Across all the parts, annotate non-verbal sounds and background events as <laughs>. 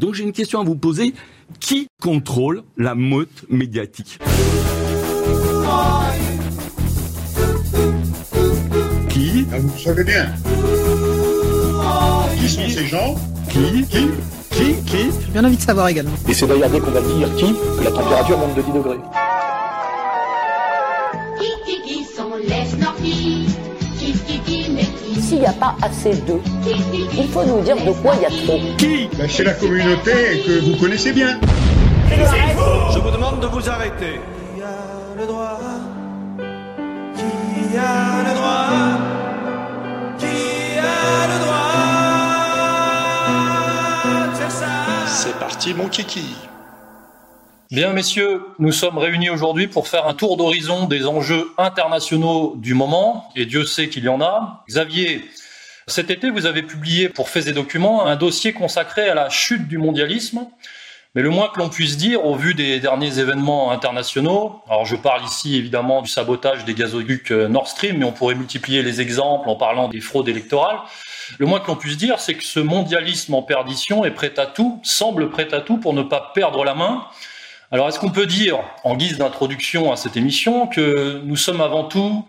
Donc j'ai une question à vous poser. Qui contrôle la meute médiatique? Qui? Ah, vous savez bien. Qui sont ces gens? Qui? Qui? Qui? Qui? J'ai bien envie de savoir également. Et c'est d'ailleurs dès qu'on va dire qui que la température monte de 10 degrés. S'il n'y a pas assez d'eux, il faut nous dire de quoi il y a trop. Qui? Ben, C'est la communauté que vous connaissez bien. Je vous demande de vous arrêter. Qui a le droit? Qui a le droit? Qui a le droit de faire ça? C'est parti mon kiki Bien, messieurs, nous sommes réunis aujourd'hui pour faire un tour d'horizon des enjeux internationaux du moment, et Dieu sait qu'il y en a. Xavier, cet été, vous avez publié pour Faits et Documents un dossier consacré à la chute du mondialisme. Mais le moins que l'on puisse dire, au vu des derniers événements internationaux, alors je parle ici évidemment du sabotage des gazoducs Nord Stream, mais on pourrait multiplier les exemples en parlant des fraudes électorales. Le moins que l'on puisse dire, c'est que ce mondialisme en perdition est prêt à tout, semble prêt à tout pour ne pas perdre la main. Alors, est-ce qu'on peut dire, en guise d'introduction à cette émission, que nous sommes avant tout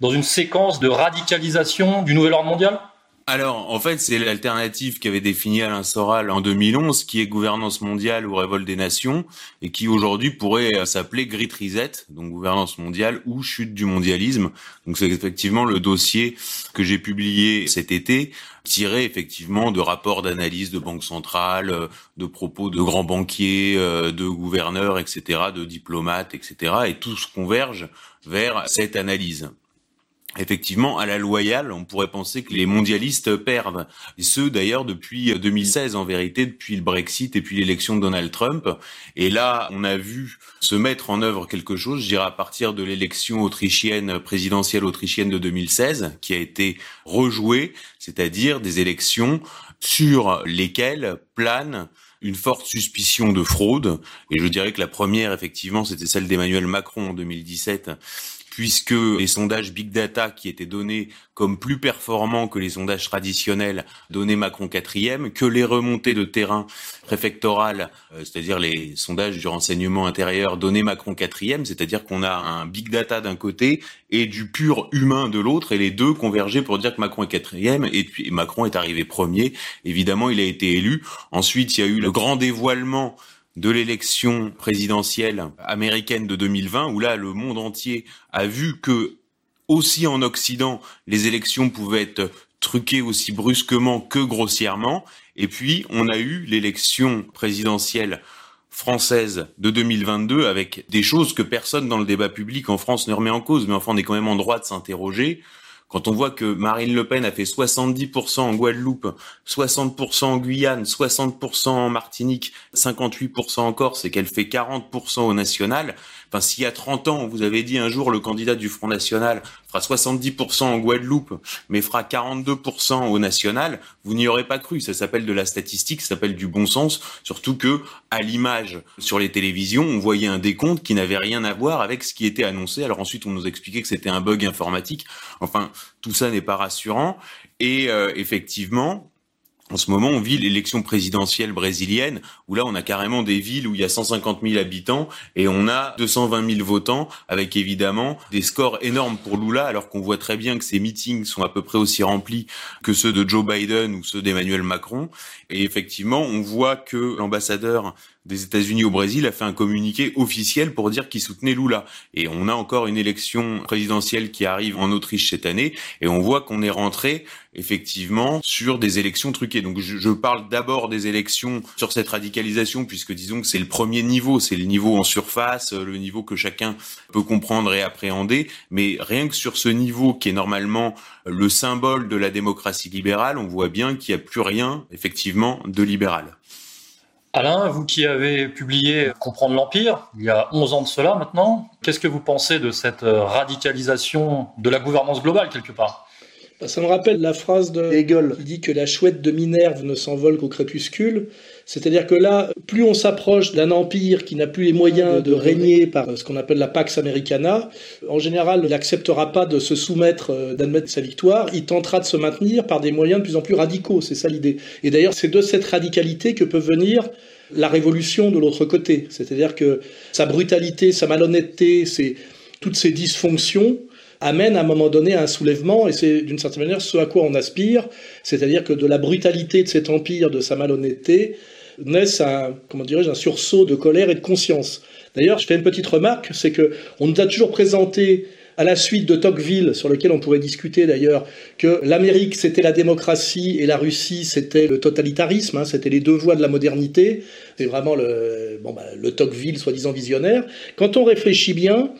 dans une séquence de radicalisation du nouvel ordre mondial? Alors, en fait, c'est l'alternative qu'avait définie Alain Soral en 2011, qui est gouvernance mondiale ou révolte des nations, et qui aujourd'hui pourrait euh, s'appeler Great Reset, donc gouvernance mondiale ou chute du mondialisme. Donc, c'est effectivement le dossier que j'ai publié cet été, tiré effectivement de rapports d'analyse de banques centrales, euh, de propos de grands banquiers, euh, de gouverneurs, etc., de diplomates, etc., et tout se converge vers cette analyse. Effectivement, à la loyale, on pourrait penser que les mondialistes perdent. Et ce, d'ailleurs, depuis 2016, en vérité, depuis le Brexit et puis l'élection de Donald Trump. Et là, on a vu se mettre en œuvre quelque chose, je dirais à partir de l'élection autrichienne, présidentielle autrichienne de 2016, qui a été rejouée, c'est-à-dire des élections sur lesquelles plane une forte suspicion de fraude. Et je dirais que la première, effectivement, c'était celle d'Emmanuel Macron en 2017 puisque les sondages big data qui étaient donnés comme plus performants que les sondages traditionnels donnaient Macron quatrième, que les remontées de terrain préfectorales, euh, c'est-à-dire les sondages du renseignement intérieur donnaient Macron quatrième, c'est-à-dire qu'on a un big data d'un côté et du pur humain de l'autre, et les deux convergeaient pour dire que Macron est quatrième, et puis Macron est arrivé premier. Évidemment, il a été élu. Ensuite, il y a eu le grand dévoilement de l'élection présidentielle américaine de 2020, où là, le monde entier a vu que, aussi en Occident, les élections pouvaient être truquées aussi brusquement que grossièrement. Et puis, on a eu l'élection présidentielle française de 2022 avec des choses que personne dans le débat public en France ne remet en cause. Mais enfin, on est quand même en droit de s'interroger. Quand on voit que Marine Le Pen a fait 70% en Guadeloupe, 60% en Guyane, 60% en Martinique, 58% en Corse et qu'elle fait 40% au national, enfin s'il y a 30 ans, vous avez dit un jour le candidat du Front National fera 70% en Guadeloupe, mais fera 42% au national, vous n'y aurez pas cru. Ça s'appelle de la statistique, ça s'appelle du bon sens, surtout que à l'image sur les télévisions, on voyait un décompte qui n'avait rien à voir avec ce qui était annoncé. Alors ensuite, on nous expliquait que c'était un bug informatique. Enfin, tout ça n'est pas rassurant. Et euh, effectivement, en ce moment, on vit l'élection présidentielle brésilienne, où là, on a carrément des villes où il y a 150 000 habitants et on a 220 000 votants, avec évidemment des scores énormes pour Lula, alors qu'on voit très bien que ces meetings sont à peu près aussi remplis que ceux de Joe Biden ou ceux d'Emmanuel Macron. Et effectivement, on voit que l'ambassadeur des États-Unis au Brésil a fait un communiqué officiel pour dire qu'il soutenait Lula. Et on a encore une élection présidentielle qui arrive en Autriche cette année, et on voit qu'on est rentré effectivement sur des élections truquées. Donc je, je parle d'abord des élections sur cette radicalisation, puisque disons que c'est le premier niveau, c'est le niveau en surface, le niveau que chacun peut comprendre et appréhender, mais rien que sur ce niveau qui est normalement le symbole de la démocratie libérale, on voit bien qu'il n'y a plus rien effectivement de libéral. Alain, vous qui avez publié Comprendre l'Empire, il y a 11 ans de cela maintenant, qu'est-ce que vous pensez de cette radicalisation de la gouvernance globale quelque part? Ça me rappelle la phrase de Hegel qui dit que la chouette de Minerve ne s'envole qu'au crépuscule. C'est-à-dire que là, plus on s'approche d'un empire qui n'a plus les moyens de régner par ce qu'on appelle la Pax Americana, en général, il n'acceptera pas de se soumettre, euh, d'admettre sa victoire, il tentera de se maintenir par des moyens de plus en plus radicaux, c'est ça l'idée. Et d'ailleurs, c'est de cette radicalité que peut venir la révolution de l'autre côté. C'est-à-dire que sa brutalité, sa malhonnêteté, toutes ces dysfonctions amènent à un moment donné à un soulèvement, et c'est d'une certaine manière ce à quoi on aspire, c'est-à-dire que de la brutalité de cet empire, de sa malhonnêteté, naissent un, comment dirais-je, un sursaut de colère et de conscience. D'ailleurs, je fais une petite remarque, c'est que on nous a toujours présenté à la suite de Tocqueville, sur lequel on pourrait discuter d'ailleurs, que l'Amérique c'était la démocratie et la Russie c'était le totalitarisme, hein, c'était les deux voies de la modernité. C'est vraiment le, bon, bah, le Tocqueville soi-disant visionnaire. Quand on réfléchit bien,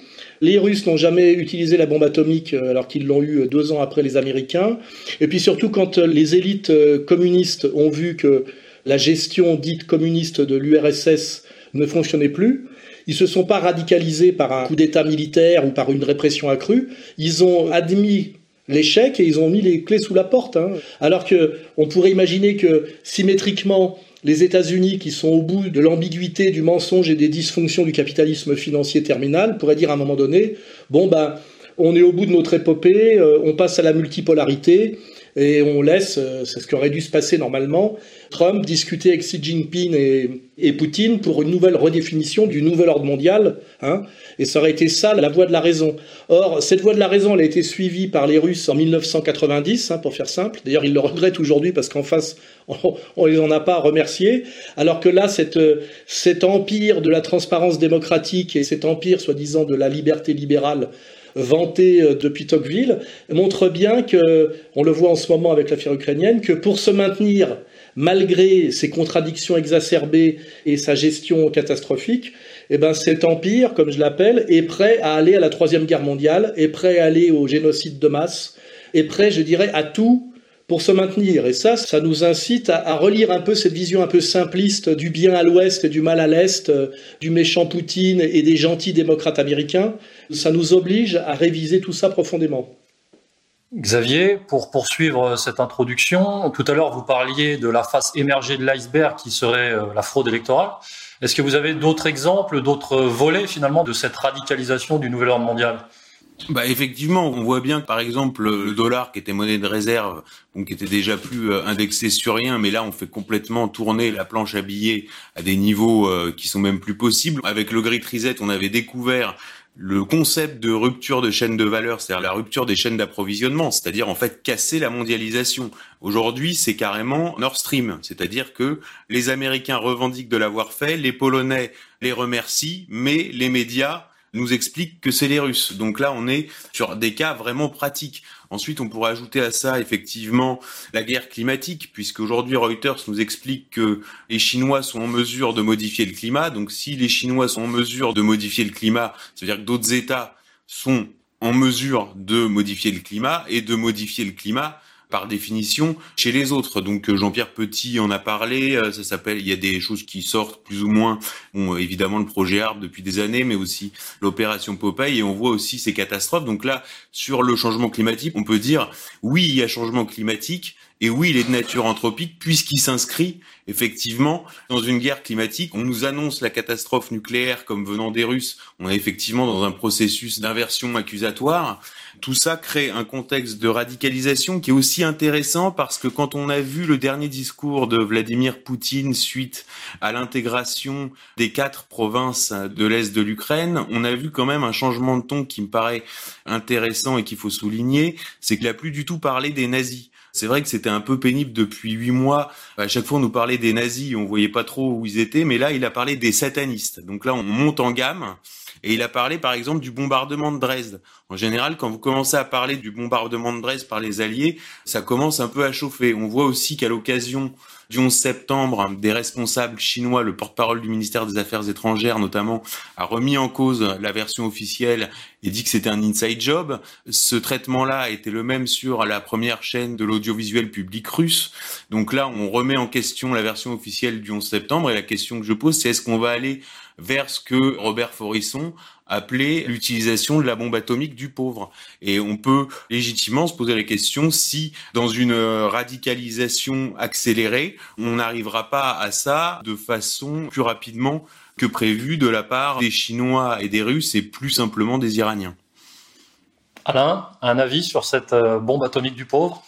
les Russes n'ont jamais utilisé la bombe atomique euh, alors qu'ils l'ont eu euh, deux ans après les Américains. Et puis surtout quand euh, les élites communistes ont vu que la gestion dite communiste de l'URSS ne fonctionnait plus, ils se sont pas radicalisés par un coup d'État militaire ou par une répression accrue. Ils ont admis l'échec et ils ont mis les clés sous la porte. Hein. Alors que on pourrait imaginer que symétriquement les États-Unis, qui sont au bout de l'ambiguïté, du mensonge et des dysfonctions du capitalisme financier terminal, pourraient dire à un moment donné bon ben on est au bout de notre épopée, euh, on passe à la multipolarité et on laisse, euh, c'est ce qui aurait dû se passer normalement, Trump discuter avec Xi Jinping et, Poutine pour une nouvelle redéfinition du nouvel ordre mondial, hein, et ça aurait été ça la voie de la raison. Or, cette voie de la raison, elle a été suivie par les Russes en 1990, hein, pour faire simple. D'ailleurs, ils le regrettent aujourd'hui parce qu'en face, <laughs> on, on les en a pas remerciés. Alors que là, cette, cet empire de la transparence démocratique et cet empire, soi-disant, de la liberté libérale vanté euh, depuis Tocqueville, montre bien que, on le voit en ce moment avec l'affaire ukrainienne, que pour se maintenir malgré ses contradictions exacerbées et sa gestion catastrophique, eh ben cet empire, comme je l'appelle, est prêt à aller à la troisième guerre mondiale, est prêt à aller au génocide de masse, est prêt, je dirais, à tout pour se maintenir. Et ça, ça nous incite à, relire un peu cette vision un peu simpliste du bien à l'ouest et du mal à l'est, euh, du méchant Poutine et des gentils démocrates américains. Ça nous oblige à réviser tout ça profondément. Xavier, pour poursuivre cette introduction, tout à l'heure vous parliez de la face émergée de l'iceberg qui serait euh, la fraude électorale. Est-ce que vous avez d'autres exemples, d'autres volets finalement de cette radicalisation du nouvel ordre mondial? Bah effectivement, on voit bien que par exemple le dollar qui était monnaie de réserve, donc qui était déjà plus euh, indexé sur rien, mais là on fait complètement tourner la planche à billets à des niveaux euh, qui sont même plus possibles. Avec le Great Reset, on avait découvert le concept de rupture de chaîne de valeur, c'est-à-dire la rupture des chaînes d'approvisionnement, c'est-à-dire en fait casser la mondialisation. Aujourd'hui, c'est carrément Nord Stream, c'est-à-dire que les Américains revendiquent de l'avoir fait, les Polonais les remercient, mais les médias nous explique que c'est les Russes. Donc là, on est sur des cas vraiment pratiques. Ensuite, on pourrait ajouter à ça effectivement la guerre climatique, puisque aujourd'hui Reuters nous explique que les Chinois sont en mesure de modifier le climat. Donc si les Chinois sont en mesure de modifier le climat, cest à dire que d'autres États sont en mesure de modifier le climat et de modifier le climat par définition chez les autres. Donc euh, Jean-Pierre Petit en a parlé, euh, ça s'appelle, il y a des choses qui sortent plus ou moins, bon, évidemment le projet Arbre depuis des années, mais aussi l'opération Popeye, et on voit aussi ces catastrophes. Donc là, sur le changement climatique, on peut dire, oui, il y a changement climatique, et oui, il est de nature anthropique puisqu'il s'inscrit effectivement dans une guerre climatique. On nous annonce la catastrophe nucléaire comme venant des Russes. On est effectivement dans un processus d'inversion accusatoire. Tout ça crée un contexte de radicalisation qui est aussi intéressant parce que quand on a vu le dernier discours de Vladimir Poutine suite à l'intégration des quatre provinces de l'Est de l'Ukraine, on a vu quand même un changement de ton qui me paraît intéressant et qu'il faut souligner, c'est qu'il a plus du tout parlé des nazis. C'est vrai que c'était un peu pénible depuis huit mois. À chaque fois, on nous parlait des nazis, on voyait pas trop où ils étaient, mais là, il a parlé des satanistes. Donc là, on monte en gamme. Et il a parlé, par exemple, du bombardement de Dresde. En général, quand vous commencez à parler du bombardement de Dresde par les Alliés, ça commence un peu à chauffer. On voit aussi qu'à l'occasion du 11 septembre, des responsables chinois, le porte-parole du ministère des Affaires étrangères notamment, a remis en cause la version officielle et dit que c'était un inside job. Ce traitement-là était le même sur la première chaîne de l'audiovisuel public russe. Donc là, on remet en question la version officielle du 11 septembre et la question que je pose, c'est est-ce qu'on va aller vers ce que Robert Forisson appelait l'utilisation de la bombe atomique du pauvre. Et on peut légitimement se poser la question si, dans une radicalisation accélérée, on n'arrivera pas à ça de façon plus rapidement que prévu de la part des Chinois et des Russes et plus simplement des Iraniens. Alain, un avis sur cette euh, bombe atomique du pauvre?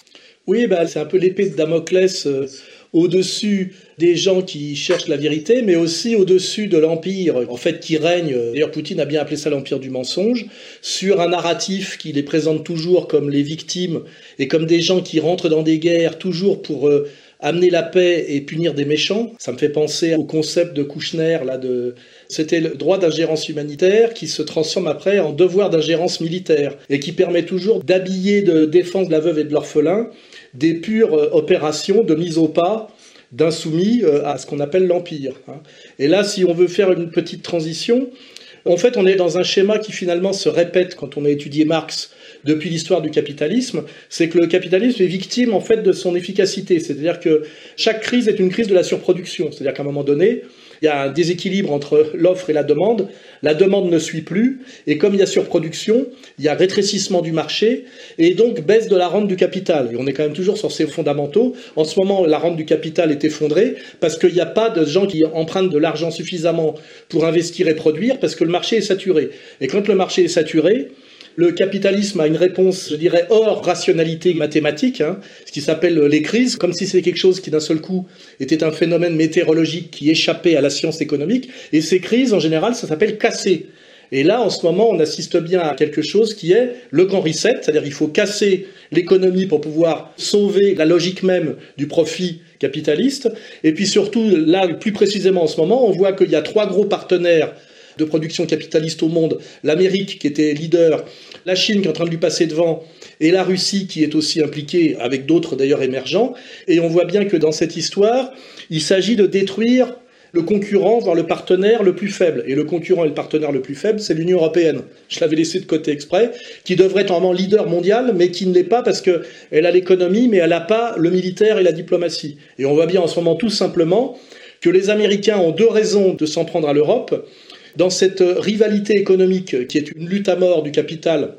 Oui, bah, c'est un peu l'épée de Damoclès euh, au-dessus des gens qui cherchent la vérité, mais aussi au-dessus de l'empire, en fait, qui règne. D'ailleurs, Poutine a bien appelé ça l'empire du mensonge, sur un narratif qui les présente toujours comme les victimes et comme des gens qui rentrent dans des guerres toujours pour euh, amener la paix et punir des méchants. Ça me fait penser au concept de Kouchner, là, de, c'était le droit d'ingérence humanitaire qui se transforme après en devoir d'ingérence militaire et qui permet toujours d'habiller de défense de la veuve et de l'orphelin des pures euh, opérations de mise au pas d'insoumis euh, à ce qu'on appelle l'empire. Hein. Et là, si on veut faire une petite transition, en fait, on est dans un schéma qui finalement se répète quand on a étudié Marx depuis l'histoire du capitalisme, c'est que le capitalisme est victime en fait de son efficacité. C'est-à-dire que chaque crise est une crise de la surproduction. C'est-à-dire qu'à un moment donné, il y a un déséquilibre entre l'offre et la demande. La demande ne suit plus, et comme il y a surproduction, il y a rétrécissement du marché, et donc baisse de la rente du capital. Et on est quand même toujours sur ces fondamentaux. En ce moment, la rente du capital est effondrée parce qu'il n'y a pas de gens qui empruntent de l'argent suffisamment pour investir et produire, parce que le marché est saturé. Et quand le marché est saturé, le capitalisme a une réponse, je dirais, hors rationalité mathématique, hein, ce qui s'appelle les crises, comme si c'était quelque chose qui d'un seul coup était un phénomène météorologique qui échappait à la science économique. Et ces crises, en général, ça s'appelle casser. Et là, en ce moment, on assiste bien à quelque chose qui est le grand reset, c'est-à-dire il faut casser l'économie pour pouvoir sauver la logique même du profit capitaliste. Et puis surtout, là, plus précisément en ce moment, on voit qu'il y a trois gros partenaires de production capitaliste au monde, l'Amérique qui était leader, la Chine qui est en train de lui passer devant, et la Russie qui est aussi impliquée, avec d'autres d'ailleurs émergents. Et on voit bien que dans cette histoire, il s'agit de détruire le concurrent, voire le partenaire le plus faible. Et le concurrent et le partenaire le plus faible, c'est l'Union européenne. Je l'avais laissé de côté exprès, qui devrait être normalement leader mondial, mais qui ne l'est pas parce qu'elle a l'économie, mais elle n'a pas le militaire et la diplomatie. Et on voit bien en ce moment tout simplement que les Américains ont deux raisons de s'en prendre à l'Europe dans cette rivalité économique qui est une lutte à mort du capital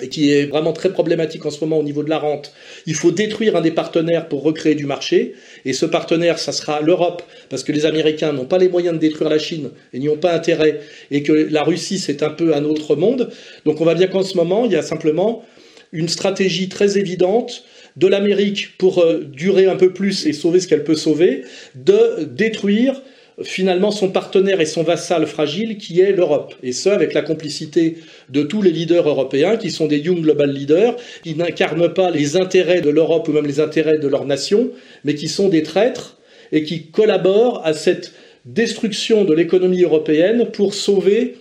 et qui est vraiment très problématique en ce moment au niveau de la rente, il faut détruire un des partenaires pour recréer du marché. Et ce partenaire, ça sera l'Europe, parce que les Américains n'ont pas les moyens de détruire la Chine et n'y ont pas intérêt, et que la Russie, c'est un peu un autre monde. Donc on va bien qu'en ce moment, il y a simplement une stratégie très évidente de l'Amérique pour euh, durer un peu plus et sauver ce qu'elle peut sauver, de détruire finalement son partenaire et son vassal fragile qui est l'Europe. Et ce, avec la complicité de tous les leaders européens qui sont des Young Global Leaders, qui n'incarnent pas les intérêts de l'Europe ou même les intérêts de leur nation, mais qui sont des traîtres et qui collaborent à cette destruction de l'économie européenne pour sauver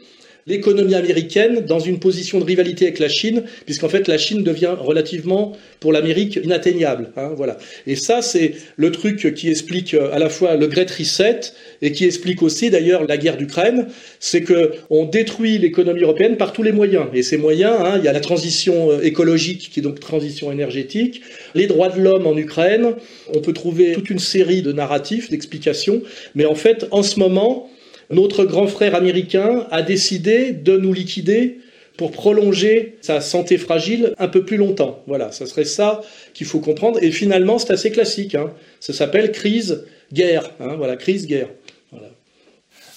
l'économie américaine dans une position de rivalité avec la Chine, puisqu'en fait la Chine devient relativement pour l'Amérique inatteignable. Hein, voilà. Et ça, c'est le truc qui explique euh, à la fois le Great Reset et qui explique aussi d'ailleurs la guerre d'Ukraine, c'est que on détruit l'économie européenne par tous les moyens. Et ces moyens, hein, il y a la transition euh, écologique qui est donc transition énergétique, les droits de l'homme en Ukraine. On peut trouver toute une série de narratifs, d'explications, mais en fait, en ce moment, notre grand frère américain a décidé de nous liquider pour prolonger sa santé fragile un peu plus longtemps. Voilà, ça serait ça qu'il faut comprendre. Et finalement, c'est assez classique. Hein. Ça s'appelle crise-guerre. Hein. Voilà, crise-guerre.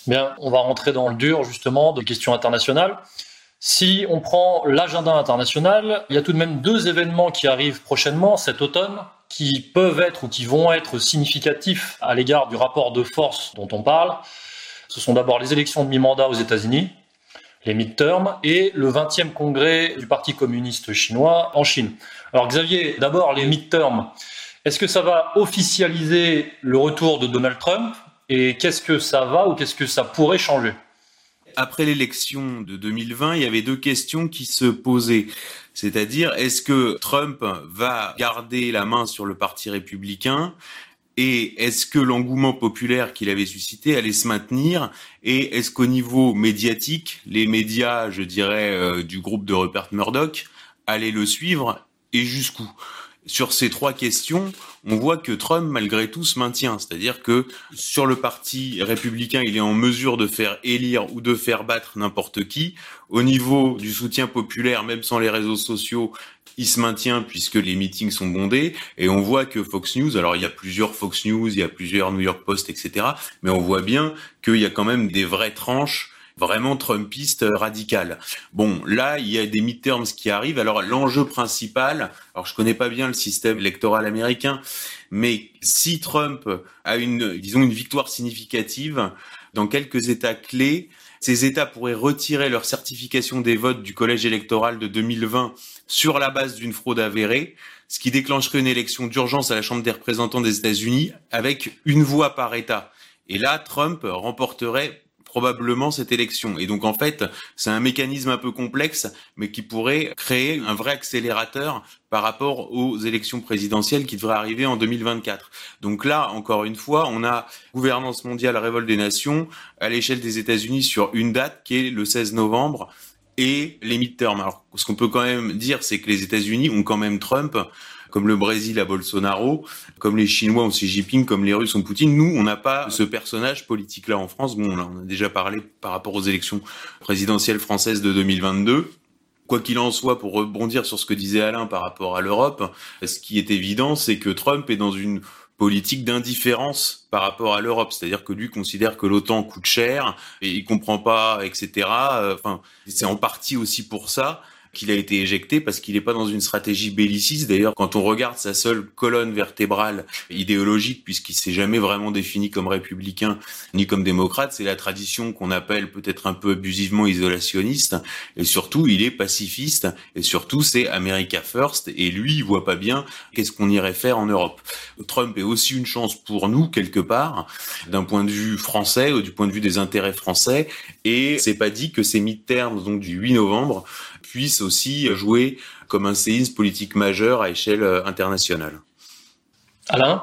Bien, on va rentrer dans le dur justement des questions internationales. Si on prend l'agenda international, il y a tout de même deux événements qui arrivent prochainement cet automne qui peuvent être ou qui vont être significatifs à l'égard du rapport de force dont on parle. Ce sont d'abord les élections de mi-mandat aux États-Unis, les midterms, et le 20e congrès du Parti communiste chinois en Chine. Alors Xavier, d'abord les midterms. Est-ce que ça va officialiser le retour de Donald Trump et qu'est-ce que ça va ou qu'est-ce que ça pourrait changer? Après l'élection de 2020, il y avait deux questions qui se posaient. C'est-à-dire, est-ce que Trump va garder la main sur le Parti républicain? Et est-ce que l'engouement populaire qu'il avait suscité allait se maintenir Et est-ce qu'au niveau médiatique, les médias, je dirais, euh, du groupe de Rupert Murdoch allaient le suivre et jusqu'où? Sur ces trois questions, on voit que Trump, malgré tout, se maintient. C'est-à-dire que sur le parti républicain, il est en mesure de faire élire ou de faire battre n'importe qui. Au niveau du soutien populaire, même sans les réseaux sociaux, il se maintient puisque les meetings sont bondés. Et on voit que Fox News, alors il y a plusieurs Fox News, il y a plusieurs New York Post, etc. Mais on voit bien qu'il y a quand même des vraies tranches vraiment Trumpiste radical. Bon, là, il y a des midterms qui arrivent. Alors, l'enjeu principal, alors je connais pas bien le système électoral américain, mais si Trump a une, disons, une victoire significative dans quelques États clés, ces États pourraient retirer leur certification des votes du collège électoral de 2020 sur la base d'une fraude avérée, ce qui déclencherait une élection d'urgence à la Chambre des représentants des États-Unis avec une voix par État. Et là, Trump remporterait probablement cette élection. Et donc en fait, c'est un mécanisme un peu complexe, mais qui pourrait créer un vrai accélérateur par rapport aux élections présidentielles qui devraient arriver en 2024. Donc là, encore une fois, on a gouvernance mondiale, révolte des nations à l'échelle des États-Unis sur une date qui est le 16 novembre et les midterms. Alors, ce qu'on peut quand même dire, c'est que les États-Unis ont quand même Trump comme le Brésil à Bolsonaro, comme les Chinois ont Xi Jinping, comme les Russes ont Poutine. Nous, on n'a pas ce personnage politique-là en France. Bon, on a déjà parlé par rapport aux élections présidentielles françaises de 2022. Quoi qu'il en soit, pour rebondir sur ce que disait Alain par rapport à l'Europe, ce qui est évident, c'est que Trump est dans une politique d'indifférence par rapport à l'Europe, c'est-à-dire que lui considère que l'OTAN coûte cher et il comprend pas, etc. Enfin, c'est en partie aussi pour ça qu'il a été éjecté parce qu'il n'est pas dans une stratégie belliciste. D'ailleurs, quand on regarde sa seule colonne vertébrale idéologique, puisqu'il s'est jamais vraiment défini comme républicain ni comme démocrate, c'est la tradition qu'on appelle peut-être un peu abusivement isolationniste. Et surtout, il est pacifiste. Et surtout, c'est America First. Et lui, il voit pas bien qu'est-ce qu'on irait faire en Europe. Trump est aussi une chance pour nous quelque part, d'un point de vue français ou du point de vue des intérêts français. Et c'est pas dit que ces midterms donc du 8 novembre puisse aussi jouer comme un séisme politique majeur à échelle euh, internationale. Alain?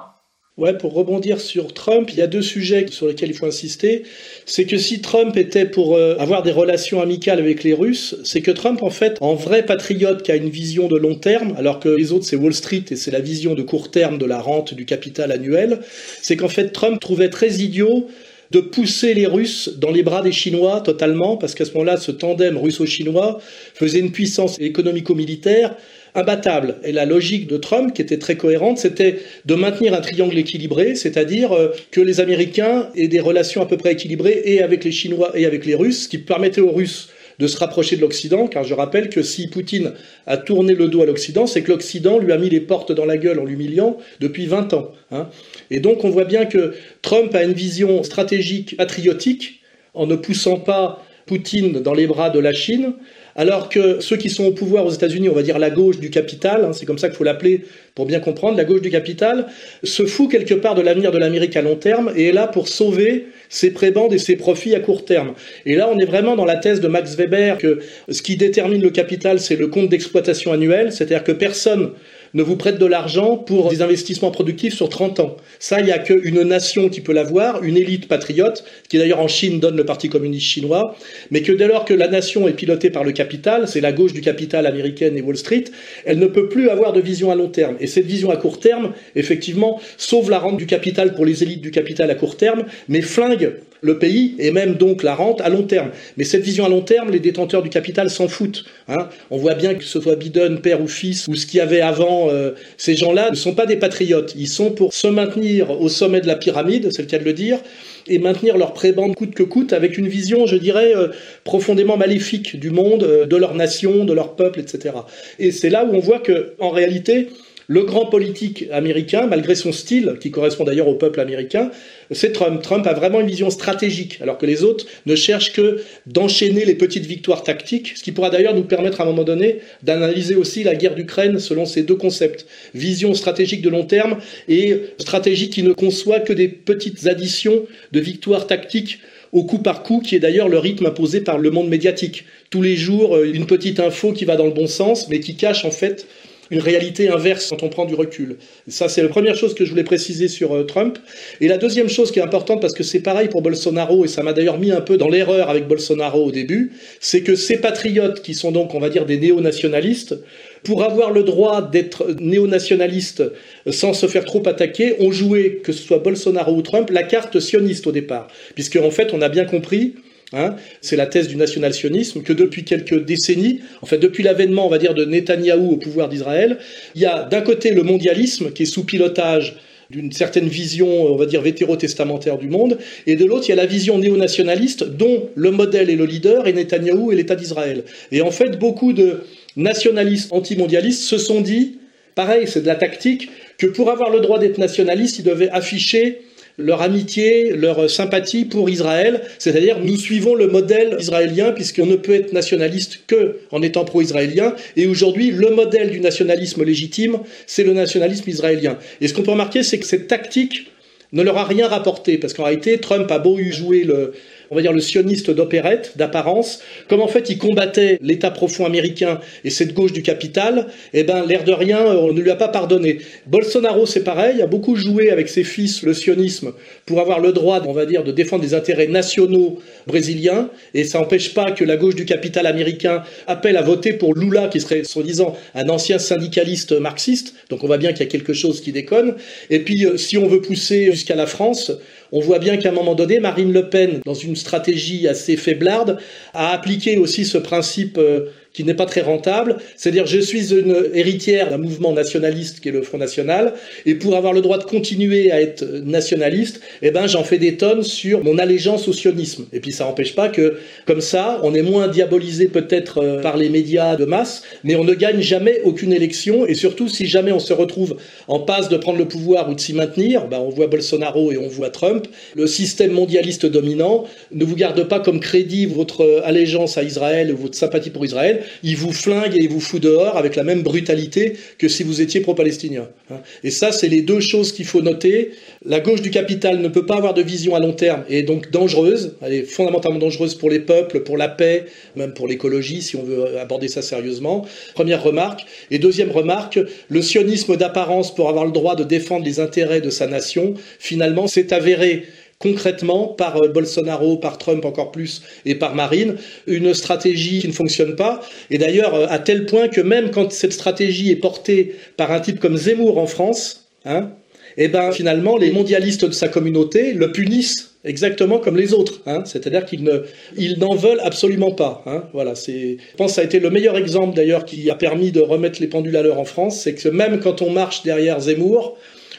Ouais, pour rebondir sur Trump, il y a deux sujets sur lesquels il faut insister. C'est que si Trump était pour euh, avoir des relations amicales avec les Russes, c'est que Trump, en fait, en vrai patriote qui a une vision de long terme, alors que les autres c'est Wall Street et c'est la vision de court terme de la rente du capital annuel, c'est qu'en fait Trump trouvait très idiot de pousser les Russes dans les bras des Chinois totalement, parce qu'à ce moment-là, ce tandem russo-chinois faisait une puissance économico-militaire imbattable. Et la logique de Trump, qui était très cohérente, c'était de maintenir un triangle équilibré, c'est-à-dire euh, que les Américains aient des relations à peu près équilibrées et avec les Chinois et avec les Russes, ce qui permettait aux Russes de se rapprocher de l'Occident, car je rappelle que si Poutine a tourné le dos à l'Occident, c'est que l'Occident lui a mis les portes dans la gueule en l'humiliant depuis 20 ans. Hein. Et donc on voit bien que Trump a une vision stratégique patriotique en ne poussant pas Poutine dans les bras de la Chine, alors que ceux qui sont au pouvoir aux États-Unis, on va dire la gauche du capital, hein, c'est comme ça qu'il faut l'appeler pour bien comprendre, la gauche du capital, se fout quelque part de l'avenir de l'Amérique à long terme et est là pour sauver ses prébendes et ses profits à court terme. Et là, on est vraiment dans la thèse de Max Weber que ce qui détermine le capital, c'est le compte d'exploitation annuel, c'est-à-dire que personne ne vous prête de l'argent pour des investissements productifs sur 30 ans. Ça, il n'y a qu'une nation qui peut l'avoir, une élite patriote, qui d'ailleurs en Chine donne le Parti communiste chinois, mais que dès lors que la nation est pilotée par le capital, c'est la gauche du capital américaine et Wall Street, elle ne peut plus avoir de vision à long terme. Et cette vision à court terme, effectivement, sauve la rente du capital pour les élites du capital à court terme, mais flingue le pays et même donc la rente à long terme. Mais cette vision à long terme, les détenteurs du capital s'en foutent. Hein. On voit bien que ce soit Biden, père ou fils, ou ce qu'il y avait avant, euh, ces gens-là ne sont pas des patriotes. Ils sont pour se maintenir au sommet de la pyramide, c'est le cas de le dire, et maintenir leur prébande coûte que coûte avec une vision, je dirais, euh, profondément maléfique du monde, euh, de leur nation, de leur peuple, etc. Et c'est là où on voit que, en réalité, le grand politique américain, malgré son style, qui correspond d'ailleurs au peuple américain, c'est Trump. Trump a vraiment une vision stratégique, alors que les autres ne cherchent que d'enchaîner les petites victoires tactiques, ce qui pourra d'ailleurs nous permettre à un moment donné d'analyser aussi la guerre d'Ukraine selon ces deux concepts. Vision stratégique de long terme et stratégie qui ne conçoit que des petites additions de victoires tactiques au coup par coup, qui est d'ailleurs le rythme imposé par le monde médiatique. Tous les jours, euh, une petite info qui va dans le bon sens, mais qui cache en fait une réalité inverse quand on prend du recul. Ça, c'est la première chose que je voulais préciser sur euh, Trump. Et la deuxième chose qui est importante, parce que c'est pareil pour Bolsonaro, et ça m'a d'ailleurs mis un peu dans l'erreur avec Bolsonaro au début, c'est que ces patriotes, qui sont donc, on va dire, des néo-nationalistes, pour avoir le droit d'être néo-nationalistes sans se faire trop attaquer, ont joué, que ce soit Bolsonaro ou Trump, la carte sioniste au départ. Puisque, en fait, on a bien compris Hein, c'est la thèse du national-sionisme que depuis quelques décennies, en fait depuis l'avènement, on va dire, de Netanyahou au pouvoir d'Israël, il y a d'un côté le mondialisme qui est sous pilotage d'une certaine vision, on va dire, vétérotestamentaire du monde, et de l'autre, il y a la vision néo-nationaliste dont le modèle et le leader est Netanyahou et l'État d'Israël. Et en fait, beaucoup de nationalistes antimondialistes se sont dit, pareil, c'est de la tactique, que pour avoir le droit d'être nationaliste, ils devaient afficher leur amitié, leur sympathie pour Israël, c'est-à-dire nous suivons le modèle israélien puisqu'on ne peut être nationaliste que en étant pro-israélien et aujourd'hui le modèle du nationalisme légitime, c'est le nationalisme israélien. Et ce qu'on peut remarquer c'est que cette tactique ne leur a rien rapporté parce qu'en réalité Trump a beau jouer le on va dire le sioniste d'opérette, d'apparence, comme en fait il combattait l'État profond américain et cette gauche du capital, eh ben l'air de rien, on ne lui a pas pardonné. Bolsonaro c'est pareil, a beaucoup joué avec ses fils le sionisme pour avoir le droit, on va dire, de défendre des intérêts nationaux brésiliens, et ça n'empêche pas que la gauche du capital américain appelle à voter pour Lula, qui serait soi-disant un ancien syndicaliste marxiste, donc on voit bien qu'il y a quelque chose qui déconne. Et puis euh, si on veut pousser jusqu'à la France, on voit bien qu'à un moment donné, Marine Le Pen, dans une stratégie assez faiblarde, a appliqué aussi ce principe euh, qui n'est pas très rentable. C'est-à-dire, je suis une héritière d'un mouvement nationaliste qui est le Front National, et pour avoir le droit de continuer à être nationaliste, eh ben, j'en fais des tonnes sur mon allégeance au sionisme. Et puis, ça n'empêche pas que, comme ça, on est moins diabolisé peut-être euh, par les médias de masse, mais on ne gagne jamais aucune élection, et surtout, si jamais on se retrouve en passe de prendre le pouvoir ou de s'y maintenir, ben, on voit Bolsonaro et on voit Trump, le système mondialiste dominant ne vous garde pas comme crédit votre allégeance à Israël ou votre sympathie pour Israël, il vous flingue et il vous fout dehors avec la même brutalité que si vous étiez pro-palestinien. Hein. Et ça, c'est les deux choses qu'il faut noter. La gauche du capital ne peut pas avoir de vision à long terme et est donc dangereuse. Elle est fondamentalement dangereuse pour les peuples, pour la paix, même pour l'écologie, si on veut aborder ça sérieusement. Première remarque. Et deuxième remarque, le sionisme d'apparence pour avoir le droit de défendre les intérêts de sa nation, finalement, s'est avéré concrètement par euh, Bolsonaro, par Trump encore plus et par Marine, une stratégie qui ne fonctionne pas. Et d'ailleurs, euh, à tel point que même quand cette stratégie est portée par un type comme Zemmour en France, hein, eh ben finalement les mondialistes de sa communauté le punissent exactement comme les autres. Hein. C'est-à-dire qu'ils ils n'en veulent absolument pas. Hein. Voilà, je pense que ça a été le meilleur exemple d'ailleurs qui a permis de remettre les pendules à l'heure en France, c'est que même quand on marche derrière Zemmour,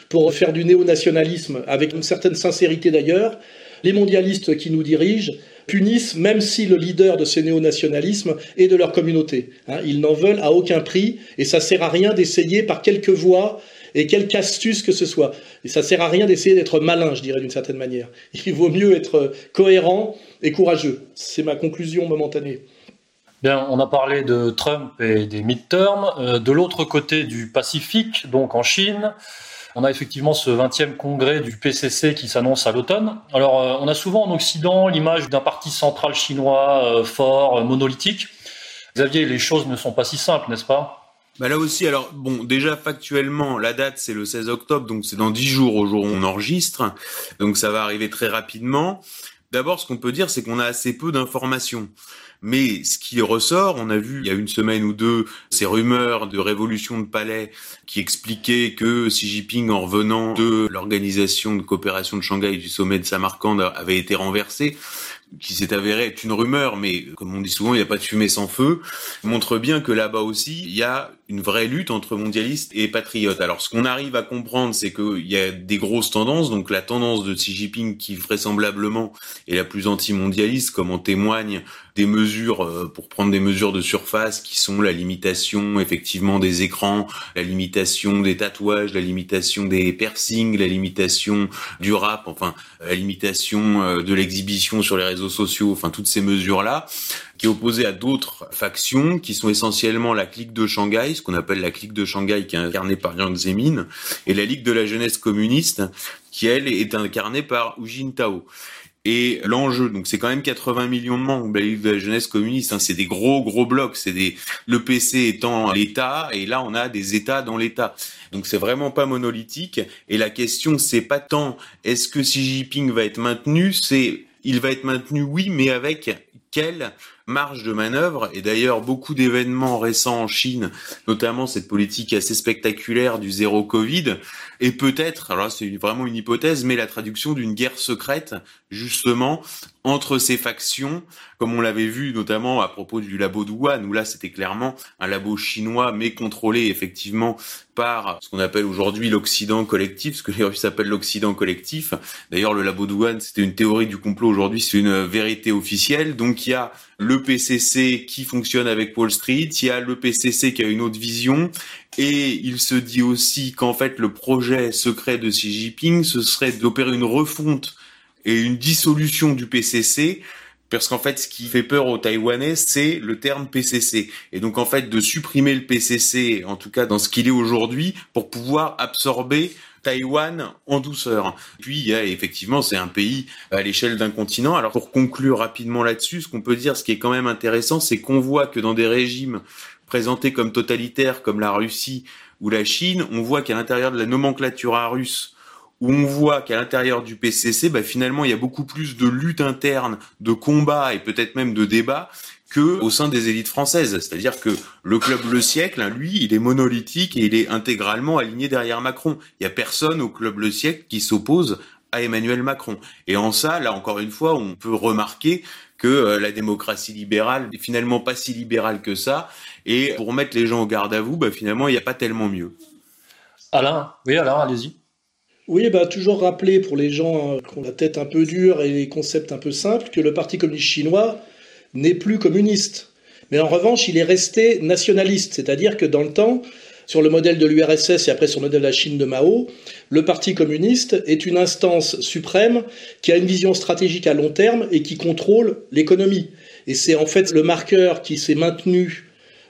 pour faire du néo-nationalisme, avec une certaine sincérité d'ailleurs, les mondialistes qui nous dirigent punissent même si le leader de ces néo-nationalismes est de leur communauté. Hein. ils n'en veulent à aucun prix et ça sert à rien d'essayer par quelque voie et quelque astuce que ce soit. Et ça sert à rien d'essayer d'être malin, je dirais d'une certaine manière. Il vaut mieux être cohérent et courageux. C'est ma conclusion momentanée. Bien, on a parlé de Trump et des midterms. Euh, de l'autre côté du Pacifique, donc en Chine, on a effectivement ce 20e congrès du PCC qui s'annonce à l'automne. Alors, euh, on a souvent en Occident l'image d'un parti central chinois euh, fort, euh, monolithique. Xavier, les choses ne sont pas si simples, n'est-ce pas? Bah là aussi, alors bon, déjà factuellement, la date c'est le 16 octobre, donc c'est dans 10 jours au jour où on enregistre, donc ça va arriver très rapidement. D'abord, ce qu'on peut dire, c'est qu'on a assez peu d'informations. Mais ce qui ressort, on a vu il y a une semaine ou deux ces rumeurs de révolution de palais qui expliquaient que Xi Jinping, en revenant de l'organisation de coopération de Shanghai du sommet de Samarcande, avait été renversé qui s'est avéré être une rumeur, mais comme on dit souvent, il n'y a pas de fumée sans feu, montre bien que là-bas aussi, il y a une vraie lutte entre mondialistes et patriotes. Alors ce qu'on arrive à comprendre, c'est qu'il y a des grosses tendances, donc la tendance de Xi Jinping qui vraisemblablement est la plus anti-mondialiste, comme en témoignent des mesures euh, pour prendre des mesures de surface qui sont la limitation effectivement des écrans, la limitation des tatouages, la limitation des piercings, la limitation du rap, enfin la limitation euh, de l'exhibition sur les réseaux sociaux, enfin toutes ces mesures là qui est opposée à d'autres factions qui sont essentiellement la clique de Shanghai, ce qu'on appelle la clique de Shanghai qui est incarnée par Yang Zemin, et la Ligue de la jeunesse communiste qui elle est incarnée par Hu Jintao. Et l'enjeu, donc c'est quand même 80 millions de membres de la Ligue de la jeunesse communiste. Hein, c'est des gros gros blocs. C'est des le PC étant l'État et là on a des États dans l'État. Donc c'est vraiment pas monolithique. Et la question c'est pas tant est-ce que Xi Jinping va être maintenu, c'est il va être maintenu oui, mais avec quelle marge de manœuvre. Et d'ailleurs, beaucoup d'événements récents en Chine, notamment cette politique assez spectaculaire du zéro Covid, et peut-être, alors c'est vraiment une hypothèse, mais la traduction d'une guerre secrète, justement, entre ces factions, comme on l'avait vu notamment à propos du labo de Wuhan, où là c'était clairement un labo chinois, mais contrôlé effectivement par ce qu'on appelle aujourd'hui l'Occident collectif, ce que les Russes appellent l'Occident collectif. D'ailleurs, le labo de Wuhan, c'était une théorie du complot, aujourd'hui c'est une vérité officielle. Donc il y a le PCC qui fonctionne avec Wall Street, il y a le PCC qui a une autre vision, et il se dit aussi qu'en fait le projet secret de Xi Jinping, ce serait d'opérer une refonte et une dissolution du PCC, parce qu'en fait, ce qui fait peur aux Taïwanais, c'est le terme PCC. Et donc, en fait, de supprimer le PCC, en tout cas dans ce qu'il est aujourd'hui, pour pouvoir absorber Taïwan en douceur. Puis, effectivement, c'est un pays à l'échelle d'un continent. Alors, pour conclure rapidement là-dessus, ce qu'on peut dire, ce qui est quand même intéressant, c'est qu'on voit que dans des régimes présentés comme totalitaires, comme la Russie ou la Chine, on voit qu'à l'intérieur de la nomenclature russe, où on voit qu'à l'intérieur du PCC, bah, finalement, il y a beaucoup plus de lutte interne, de combat et peut-être même de débat que au sein des élites françaises. C'est-à-dire que le club Le Siècle, hein, lui, il est monolithique et il est intégralement aligné derrière Macron. Il y a personne au club Le Siècle qui s'oppose à Emmanuel Macron. Et en ça, là encore une fois, on peut remarquer que euh, la démocratie libérale n'est finalement pas si libérale que ça. Et pour mettre les gens au garde à vous, bah, finalement, il n'y a pas tellement mieux. Alain, oui, Alain, allez-y. Oui, bah, toujours rappeler pour les gens euh, qui ont la tête un peu dure et les concepts un peu simples que le Parti communiste chinois n'est plus communiste. Mais en revanche, il est resté nationaliste, c'est-à-dire que dans le temps, sur le modèle de l'URSS et après sur le modèle de la Chine de Mao, le Parti communiste est une instance suprême qui a une vision stratégique à long terme et qui contrôle l'économie. Et c'est en fait le marqueur qui s'est maintenu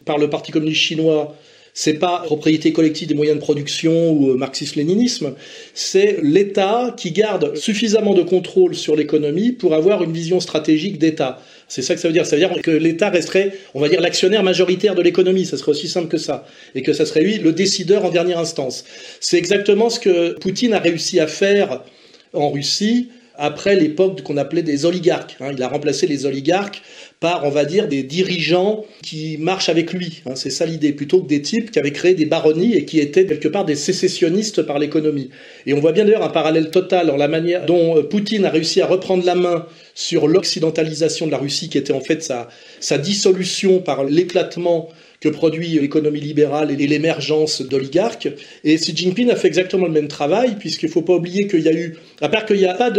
par le Parti communiste chinois c'est pas propriété collective des moyens de production ou marxisme-léninisme, c'est l'État qui garde suffisamment de contrôle sur l'économie pour avoir une vision stratégique d'État. C'est ça que ça veut dire. Ça veut dire que l'État resterait, on va dire, l'actionnaire majoritaire de l'économie. Ça serait aussi simple que ça. Et que ça serait lui le décideur en dernière instance. C'est exactement ce que Poutine a réussi à faire en Russie après l'époque qu'on appelait des oligarques. Hein. Il a remplacé les oligarques par, on va dire, des dirigeants qui marchent avec lui. Hein, c'est ça l'idée, plutôt que des types qui avaient créé des baronnies et qui étaient quelque part des sécessionnistes par l'économie. Et on voit bien d'ailleurs un parallèle total dans la manière dont euh, Poutine a réussi à reprendre la main sur l'occidentalisation de la Russie, qui était en fait sa, sa dissolution par l'éclatement que produit l'économie libérale et l'émergence d'oligarques. Et Xi Jinping a fait exactement le même travail, puisqu'il ne faut pas oublier qu'il y a eu, à part qu'il n'y a pas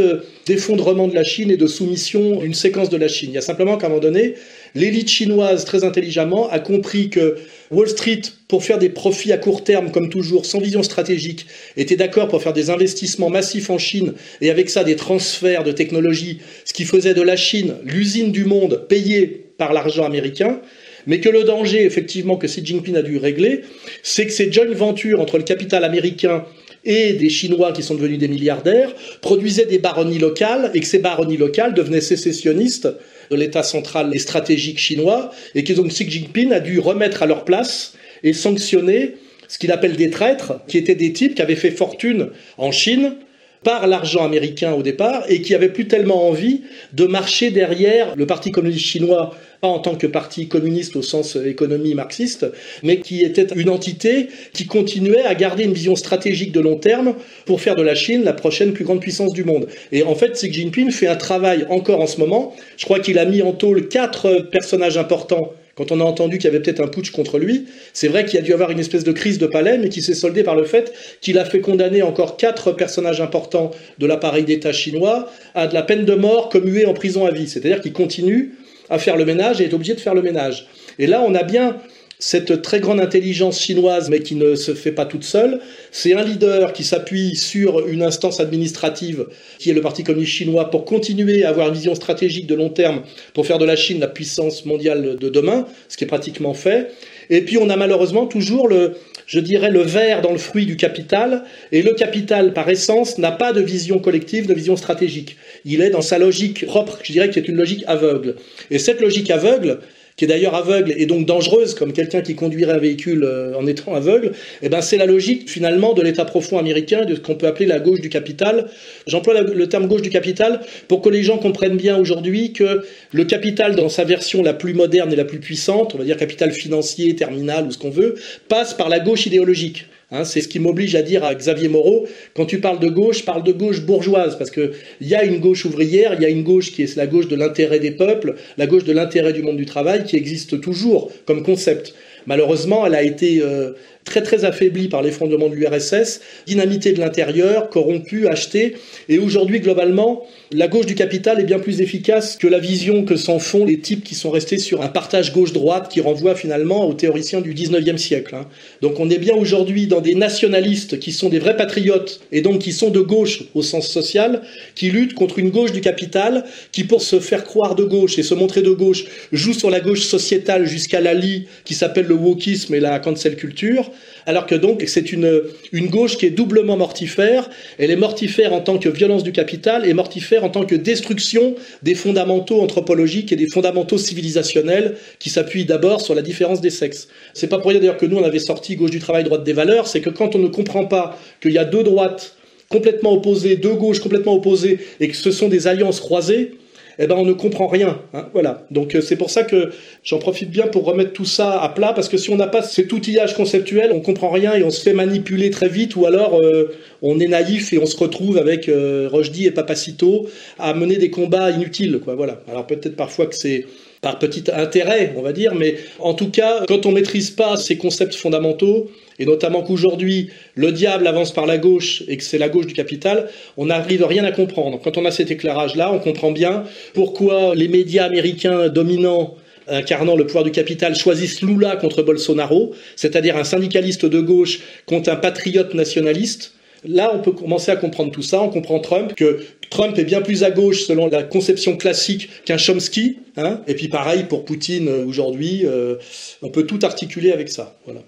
d'effondrement de, la Chine et de soumission d'une séquence de la Chine, il y a simplement qu'à un moment donné, l'élite chinoise, très intelligemment, a compris que Wall Street, pour faire des profits à court terme, comme toujours, sans vision stratégique, était d'accord pour faire des investissements massifs en Chine et avec ça des transferts de technologie, ce qui faisait de la Chine l'usine du monde payée par l'argent américain mais que le danger, effectivement, que Xi Jinping a dû régler, c'est que ces joint ventures entre le capital américain et des Chinois qui sont devenus des milliardaires produisaient des baronnies locales et que ces baronnies locales devenaient sécessionnistes de l'État central et stratégique chinois et que donc Xi Jinping a dû remettre à leur place et sanctionner ce qu'il appelle des traîtres, qui étaient des types qui avaient fait fortune en Chine par l'argent américain au départ et qui avaient plus tellement envie de marcher derrière le Parti communiste chinois pas en tant que parti communiste au sens économie marxiste, mais qui était une entité qui continuait à garder une vision stratégique de long terme pour faire de la Chine la prochaine plus grande puissance du monde. Et en fait, Xi Jinping fait un travail encore en ce moment. Je crois qu'il a mis en tôle quatre personnages importants quand on a entendu qu'il y avait peut-être un putsch contre lui, c'est vrai qu'il y a dû avoir une espèce de crise de palais, mais qui s'est soldée par le fait qu'il a fait condamner encore quatre personnages importants de l'appareil d'État chinois à de la peine de mort commuée en prison à vie. C'est-à-dire qu'il continue à faire le ménage et est obligé de faire le ménage. Et là, on a bien cette très grande intelligence chinoise, mais qui ne se fait pas toute seule. C'est un leader qui s'appuie sur une instance administrative, qui est le Parti communiste chinois, pour continuer à avoir une vision stratégique de long terme, pour faire de la Chine la puissance mondiale de demain, ce qui est pratiquement fait. Et puis on a malheureusement toujours le, je dirais, le verre dans le fruit du capital, et le capital, par essence, n'a pas de vision collective, de vision stratégique. Il est dans sa logique propre, je dirais que c'est une logique aveugle. Et cette logique aveugle, qui est d'ailleurs aveugle et donc dangereuse comme quelqu'un qui conduirait un véhicule euh, en étant aveugle, eh ben c'est la logique finalement de l'État profond américain, de ce qu'on peut appeler la gauche du capital. J'emploie le terme gauche du capital pour que les gens comprennent bien aujourd'hui que le capital dans sa version la plus moderne et la plus puissante, on va dire capital financier, terminal ou ce qu'on veut, passe par la gauche idéologique. Hein, c'est ce qui m'oblige à dire à Xavier Moreau, quand tu parles de gauche, parle de gauche bourgeoise, parce qu'il y a une gauche ouvrière, il y a une gauche qui est la gauche de l'intérêt des peuples, la gauche de l'intérêt du monde du travail, qui existe toujours comme concept. Malheureusement, elle a été euh, très très affaiblie par l'effondrement de l'URSS, dynamité de l'intérieur, corrompue, achetée. Et aujourd'hui, globalement, la gauche du capital est bien plus efficace que la vision que s'en font les types qui sont restés sur un partage gauche-droite qui renvoie finalement aux théoriciens du 19e siècle. Hein. Donc on est bien aujourd'hui dans des nationalistes qui sont des vrais patriotes et donc qui sont de gauche au sens social, qui luttent contre une gauche du capital qui, pour se faire croire de gauche et se montrer de gauche, joue sur la gauche sociétale jusqu'à la lie qui s'appelle le wokisme et la cancel culture alors que donc c'est une, une gauche qui est doublement mortifère. Elle est mortifère en tant que violence du capital et mortifère en tant que destruction des fondamentaux anthropologiques et des fondamentaux civilisationnels qui s'appuient d'abord sur la différence des sexes. C'est pas pour rien d'ailleurs que nous on avait sorti gauche du travail, droite des valeurs, c'est que quand on ne comprend pas qu'il y a deux droites complètement opposées, deux gauches complètement opposées et que ce sont des alliances croisées, eh ben on ne comprend rien. Hein, voilà. Donc euh, c'est pour ça que j'en profite bien pour remettre tout ça à plat, parce que si on n'a pas cet outillage conceptuel, on comprend rien et on se fait manipuler très vite, ou alors euh, on est naïf et on se retrouve avec euh, et Papacito à mener des combats inutiles. Quoi, voilà. Alors peut-être parfois que c'est par petit intérêt, on va dire, mais en tout cas, quand on maîtrise pas ces concepts fondamentaux, et notamment qu'aujourd'hui le diable avance par la gauche et que c'est la gauche du capital, on n'arrive rien à comprendre. Quand on a cet éclairage-là, on comprend bien pourquoi les médias américains dominants incarnant le pouvoir du capital choisissent Lula contre Bolsonaro, c'est-à-dire un syndicaliste de gauche contre un patriote nationaliste. Là, on peut commencer à comprendre tout ça. On comprend Trump, que Trump est bien plus à gauche selon la conception classique qu'un Chomsky. Hein et puis pareil pour Poutine euh, aujourd'hui. Euh, on peut tout articuler avec ça. Voilà.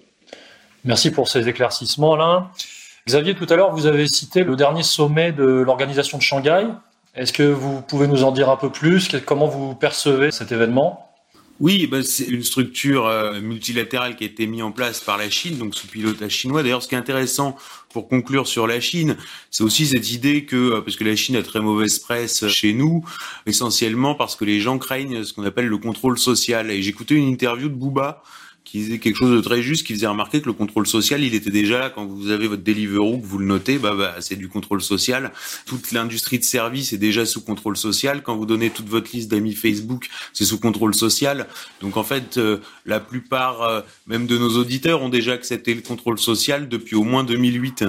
Merci pour ces éclaircissements, Alain. Xavier, tout à l'heure, vous avez cité le dernier sommet de l'organisation de Shanghai. Est-ce que vous pouvez nous en dire un peu plus? Comment vous percevez cet événement? Oui, bah, c'est une structure euh, multilatérale qui a été mise en place par la Chine, donc sous pilotage chinois. D'ailleurs, ce qui est intéressant pour conclure sur la Chine, c'est aussi cette idée que, euh, parce que la Chine a très mauvaise presse chez nous, essentiellement parce que les gens craignent ce qu'on appelle le contrôle social. Et j'écoutais une interview de Bouba, qui disait quelque chose de très juste, qui faisait remarquer que le contrôle social, il était déjà là quand vous avez votre Deliveroo, que vous le notez, bah, bah c'est du contrôle social. Toute l'industrie de service est déjà sous contrôle social. Quand vous donnez toute votre liste d'amis Facebook, c'est sous contrôle social. Donc en fait, euh, la plupart, euh, même de nos auditeurs, ont déjà accepté le contrôle social depuis au moins 2008.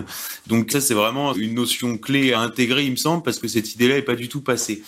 Donc ça, c'est vraiment une notion clé à intégrer, il me semble, parce que cette idée-là est pas du tout passée.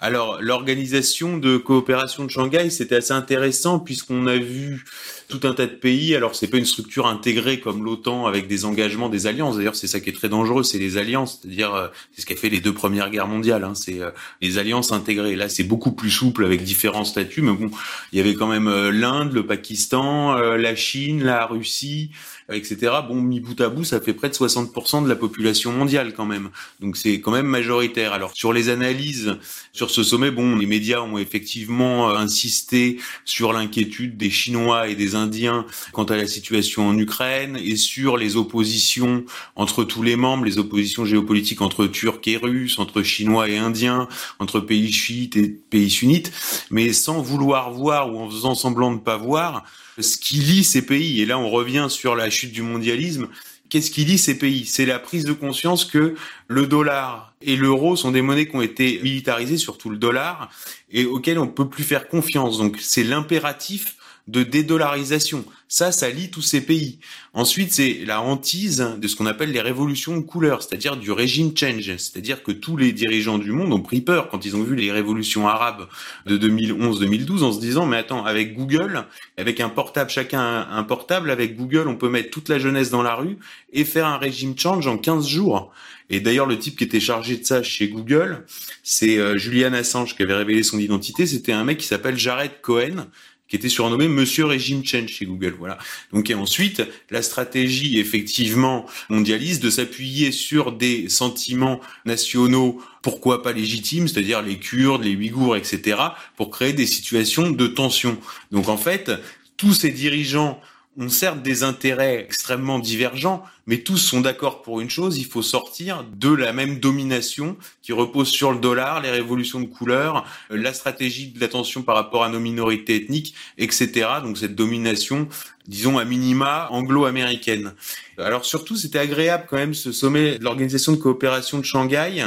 Alors, l'organisation de coopération de Shanghai, c'était assez intéressant puisqu'on a vu tout un tas de pays. Alors, c'est pas une structure intégrée comme l'OTAN avec des engagements, des alliances. D'ailleurs, c'est ça qui est très dangereux, c'est les alliances. C'est-à-dire, euh, c'est ce qui a fait les deux premières guerres mondiales. Hein, c'est euh, les alliances intégrées. Là, c'est beaucoup plus souple avec différents statuts. Mais bon, il y avait quand même euh, l'Inde, le Pakistan, la Chine, la Russie, etc. Bon, mis bout à bout, ça fait près de 60% de la population mondiale quand même. Donc c'est quand même majoritaire. Alors sur les analyses sur ce sommet, bon, les médias ont effectivement insisté sur l'inquiétude des Chinois et des Indiens quant à la situation en Ukraine et sur les oppositions entre tous les membres, les oppositions géopolitiques entre Turcs et Russes, entre Chinois et Indiens, entre pays chiites et pays sunnites, mais sans vouloir voir ou en faisant semblant de pas voir ce qui lie ces pays. Et là, on revient sur la chute du mondialisme. Qu'est-ce qui lie ces pays? C'est la prise de conscience que le dollar et l'euro sont des monnaies qui ont été militarisées, surtout le dollar, et auxquelles on peut plus faire confiance. Donc c'est l'impératif de dédollarisation. Ça, ça lie tous ces pays. Ensuite, c'est la hantise de ce qu'on appelle les révolutions de couleur, c'est-à-dire du régime change. C'est-à-dire que tous les dirigeants du monde ont pris peur quand ils ont vu les révolutions arabes de 2011-2012 en se disant, mais attends, avec Google, avec un portable, chacun un portable, avec Google, on peut mettre toute la jeunesse dans la rue et faire un régime change en 15 jours. Et d'ailleurs, le type qui était chargé de ça chez Google, c'est euh, Julian Assange qui avait révélé son identité. C'était un mec qui s'appelle Jared Cohen, qui était surnommé Monsieur Régime Change chez Google. Voilà. Donc et ensuite, la stratégie effectivement mondialiste de s'appuyer sur des sentiments nationaux, pourquoi pas légitimes, c'est-à-dire les Kurdes, les Ouïghours, etc., pour créer des situations de tension. Donc en fait, tous ces dirigeants ont certes des intérêts extrêmement divergents, mais tous sont d'accord pour une chose, il faut sortir de la même domination qui repose sur le dollar, les révolutions de couleurs, euh, la stratégie de l'attention par rapport à nos minorités ethniques, etc. Donc cette domination, disons à minima anglo-américaine. Alors surtout, c'était agréable quand même ce sommet de l'Organisation de coopération de Shanghai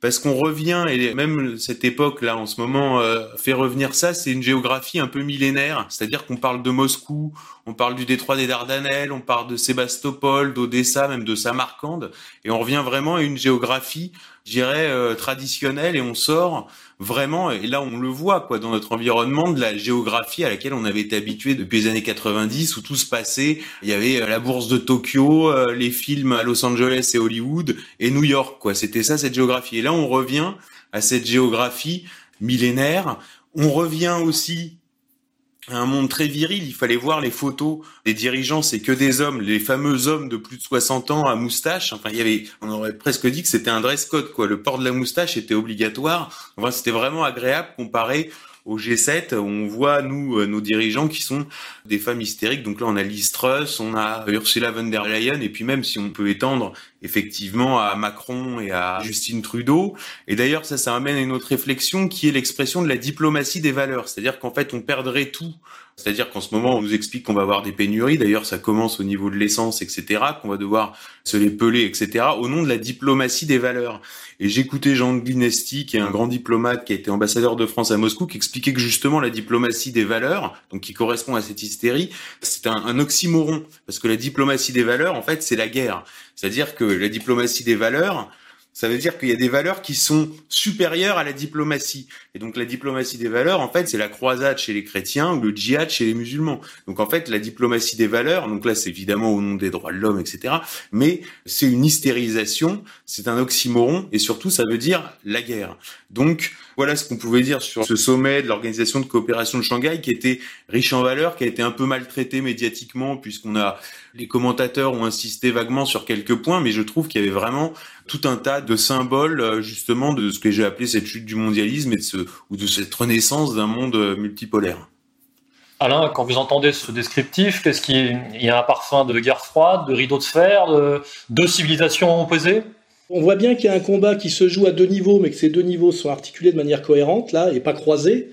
parce qu'on revient et même cette époque là en ce moment euh, fait revenir ça, c'est une géographie un peu millénaire, c'est-à-dire qu'on parle de Moscou, on parle du détroit des Dardanelles, on parle de Sébastopol, d'Odessa, même de Samarcande, et on revient vraiment à une géographie, je dirais, euh, traditionnelle, et on sort vraiment, et là on le voit quoi dans notre environnement, de la géographie à laquelle on avait été habitué depuis les années 90, où tout se passait, il y avait euh, la bourse de Tokyo, les films à Los Angeles et Hollywood, et New York, quoi, c'était ça cette géographie. Et là on revient à cette géographie millénaire, on revient aussi un monde très viril. Il fallait voir les photos des dirigeants, c'est que des hommes, les fameux hommes de plus de 60 ans à moustache. Enfin, il y avait, on aurait presque dit que c'était un dress code, quoi. Le port de la moustache était obligatoire. Enfin, c'était vraiment agréable comparé au G7, on voit, nous, euh, nos dirigeants qui sont des femmes hystériques. Donc là, on a Liz Truss, on a Ursula von der Leyen, et puis même si on peut étendre effectivement à Macron et à Justine Trudeau. Et d'ailleurs, ça, ça amène à une autre réflexion qui est l'expression de la diplomatie des valeurs. C'est-à-dire qu'en fait, on perdrait tout c'est-à-dire qu'en ce moment, on nous explique qu'on va avoir des pénuries. D'ailleurs, ça commence au niveau de l'essence, etc., qu'on va devoir se les peler, etc., au nom de la diplomatie des valeurs. Et j'écoutais Jean Glinesti, qui est un grand diplomate, qui a été ambassadeur de France à Moscou, qui expliquait que justement la diplomatie des valeurs, donc qui correspond à cette hystérie, c'est un, un oxymoron. Parce que la diplomatie des valeurs, en fait, c'est la guerre. C'est-à-dire que la diplomatie des valeurs, ça veut dire qu'il y a des valeurs qui sont supérieures à la diplomatie. Et donc la diplomatie des valeurs, en fait, c'est la croisade chez les chrétiens ou le djihad chez les musulmans. Donc en fait, la diplomatie des valeurs, donc là c'est évidemment au nom des droits de l'homme, etc. Mais c'est une hystérisation, c'est un oxymoron, et surtout ça veut dire la guerre. Donc voilà ce qu'on pouvait dire sur ce sommet de l'Organisation de coopération de Shanghai qui était riche en valeurs, qui a été un peu maltraité médiatiquement puisqu'on a les commentateurs ont insisté vaguement sur quelques points, mais je trouve qu'il y avait vraiment tout un tas de symboles euh, justement de ce que j'ai appelé cette chute du mondialisme et de ou de cette renaissance d'un monde multipolaire. Alain, quand vous entendez ce descriptif, est-ce qu'il y a un parfum de guerre froide, de rideau de fer, de deux civilisations opposées? On voit bien qu'il y a un combat qui se joue à deux niveaux, mais que ces deux niveaux sont articulés de manière cohérente, là, et pas croisés.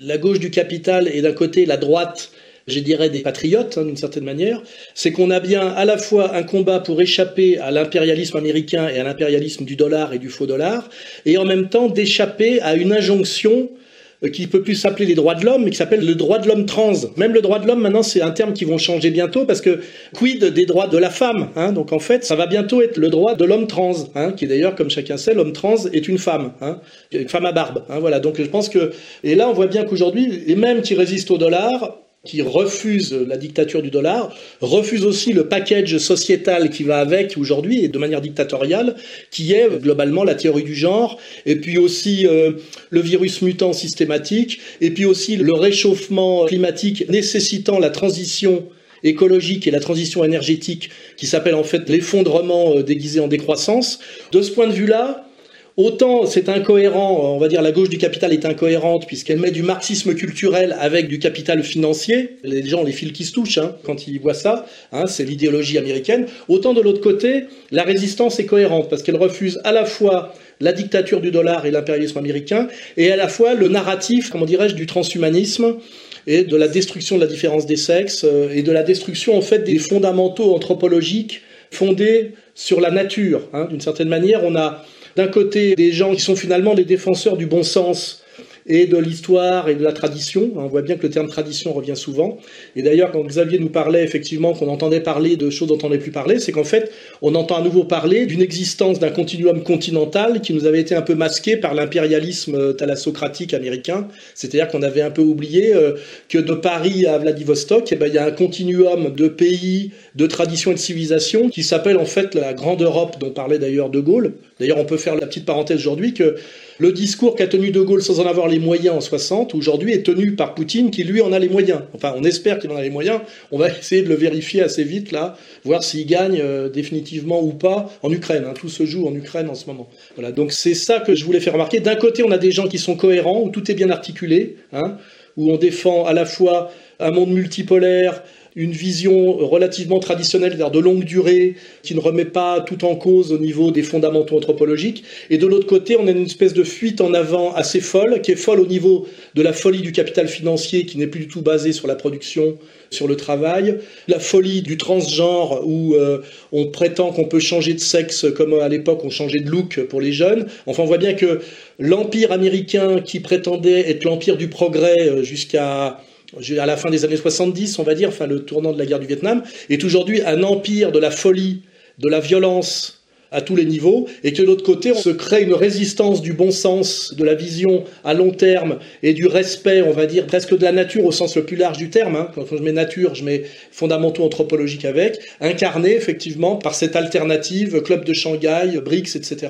La gauche du capital et d'un côté la droite, je dirais des patriotes, hein, d'une certaine manière. C'est qu'on a bien à la fois un combat pour échapper à l'impérialisme américain et à l'impérialisme du dollar et du faux dollar, et en même temps d'échapper à une injonction qui peut plus s'appeler les droits de l'homme, mais qui s'appelle le droit de l'homme trans. Même le droit de l'homme, maintenant, c'est un terme qui vont changer bientôt, parce que quid des droits de la femme hein? Donc en fait, ça va bientôt être le droit de l'homme trans, hein, qui d'ailleurs, comme chacun sait, l'homme trans est une femme, hein, une femme à barbe. Hein, voilà. Donc je pense que et là, on voit bien qu'aujourd'hui, les mêmes qui résistent au dollar qui refuse la dictature du dollar, refuse aussi le package sociétal qui va avec aujourd'hui et de manière dictatoriale, qui est globalement la théorie du genre, et puis aussi euh, le virus mutant systématique, et puis aussi le réchauffement climatique nécessitant la transition écologique et la transition énergétique qui s'appelle en fait l'effondrement euh, déguisé en décroissance. De ce point de vue-là, Autant c'est incohérent, on va dire la gauche du capital est incohérente puisqu'elle met du marxisme culturel avec du capital financier. Les gens les fils qui se touchent hein, quand ils voient ça, hein, c'est l'idéologie américaine. Autant de l'autre côté, la résistance est cohérente parce qu'elle refuse à la fois la dictature du dollar et l'impérialisme américain et à la fois le narratif, comment dirais-je, du transhumanisme et de la destruction de la différence des sexes euh, et de la destruction en fait des fondamentaux anthropologiques fondés sur la nature. Hein. D'une certaine manière, on a d'un côté des gens qui sont finalement des défenseurs du bon sens et de l'histoire et de la tradition. On voit bien que le terme tradition revient souvent. Et d'ailleurs, quand Xavier nous parlait effectivement qu'on entendait parler de choses dont on n'est plus parlé, c'est qu'en fait, on entend à nouveau parler d'une existence d'un continuum continental qui nous avait été un peu masqué par l'impérialisme euh, thalassocratique américain. C'est-à-dire qu'on avait un peu oublié euh, que de Paris à Vladivostok, eh ben, il y a un continuum de pays, de traditions et de civilisations qui s'appelle en fait la Grande Europe dont parlait d'ailleurs De Gaulle. D'ailleurs, on peut faire la petite parenthèse aujourd'hui que le discours qu'a tenu De Gaulle sans en avoir les moyens en 60, aujourd'hui est tenu par Poutine qui lui en a les moyens. Enfin, on espère qu'il en a les moyens. On va <laughs> essayer de le vérifier assez vite là, voir s'il gagne euh, définitivement ou pas en Ukraine. Hein. Tout se joue en Ukraine en ce moment. Voilà. Donc c'est ça que je voulais faire remarquer. D'un côté, on a des gens qui sont cohérents, où tout est bien articulé, hein, où on défend à la fois un monde multipolaire, une vision relativement traditionnelle, c'est-à-dire de longue durée, qui ne remet pas tout en cause au niveau des fondamentaux anthropologiques. Et de l'autre côté, on a une espèce de fuite en avant assez folle, qui est folle au niveau de la folie du capital financier, qui n'est plus du tout basée sur la production, sur le travail, la folie du transgenre, où euh, on prétend qu'on peut changer de sexe comme à l'époque on changeait de look pour les jeunes. Enfin, on voit bien que l'empire américain qui prétendait être l'empire du progrès euh, jusqu'à à la fin des années 70, on va dire, enfin le tournant de la guerre du Vietnam, est aujourd'hui un empire de la folie, de la violence à tous les niveaux, et que de l'autre côté, on se crée une résistance du bon sens, de la vision à long terme et du respect, on va dire, presque de la nature au sens le plus large du terme. Hein. Quand je mets nature, je mets fondamentaux anthropologiques avec, incarné effectivement par cette alternative, club de Shanghai, BRICS, etc.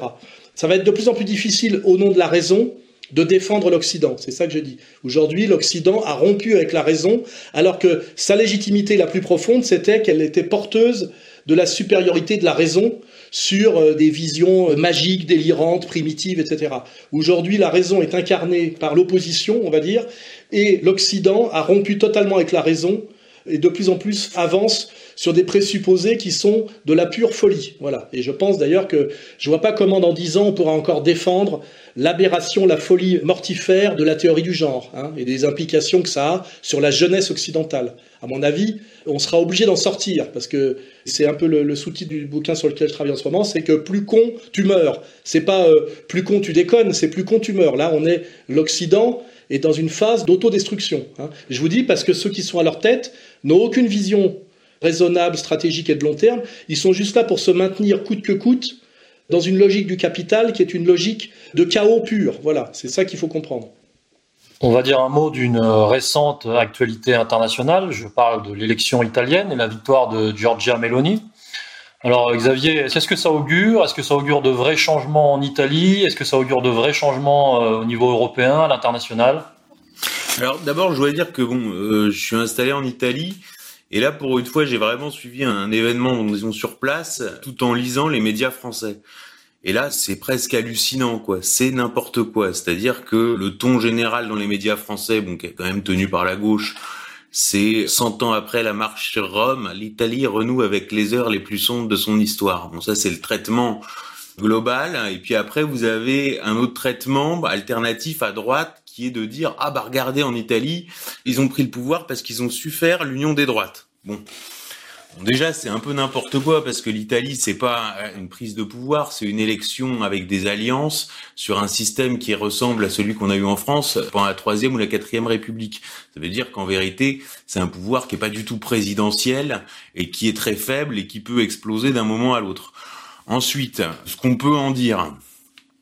Ça va être de plus en plus difficile au nom de la raison de défendre l'Occident. C'est ça que je dis. Aujourd'hui, l'Occident a rompu avec la raison, alors que sa légitimité la plus profonde, c'était qu'elle était porteuse de la supériorité de la raison sur euh, des visions euh, magiques, délirantes, primitives, etc. Aujourd'hui, la raison est incarnée par l'opposition, on va dire, et l'Occident a rompu totalement avec la raison et de plus en plus avance sur des présupposés qui sont de la pure folie. Voilà. Et je pense d'ailleurs que je vois pas comment dans dix ans on pourra encore défendre l'aberration, la folie mortifère de la théorie du genre hein, et des implications que ça a sur la jeunesse occidentale. À mon avis, on sera obligé d'en sortir parce que c'est un peu le, sous-titre du bouquin sur lequel je travaille en ce moment, c'est que plus con tu meurs. C'est pas euh, plus con tu déconnes, c'est plus con tu meurs. Là, on est l'Occident est dans une phase d'autodestruction. Hein. Je vous dis parce que ceux qui sont à leur tête n'ont aucune vision raisonnables, stratégiques et de long terme. Ils sont juste là pour se maintenir coûte que coûte dans une logique du capital qui est une logique de chaos pur. Voilà, c'est ça qu'il faut comprendre. On va dire un mot d'une récente actualité internationale. Je parle de l'élection italienne et la victoire de Giorgia Meloni. Alors Xavier, est-ce que ça augure? Est-ce que ça augure de vrais changements en Italie? Est-ce que ça augure de vrais changements euh, au niveau européen, à l'international? Alors d'abord, je voudrais dire que bon, euh, je suis installé en Italie et là, pour une fois, j'ai vraiment suivi un événement, disons, sur place, tout en lisant les médias français. Et là, c'est presque hallucinant, quoi. C'est n'importe quoi. C'est-à-dire que le ton général dans les médias français, bon, qui est quand même tenu par la gauche, c'est 100 ans après la marche sur Rome, l'Italie renoue avec les heures les plus sombres de son histoire. Bon, ça, c'est le traitement global. Et puis après, vous avez un autre traitement alternatif à droite qui est de dire ah bah regardez en Italie ils ont pris le pouvoir parce qu'ils ont su faire l'union des droites. Bon. déjà c'est un peu n'importe quoi parce que l'Italie c'est pas une prise de pouvoir, c'est une élection avec des alliances sur un système qui ressemble à celui qu'on a eu en France pendant la troisième ou la quatrième République. Ça veut dire qu'en vérité c'est un pouvoir qui est pas du tout présidentiel et qui est très faible et qui peut exploser d'un moment à l'autre. Ensuite, ce qu'on peut en dire,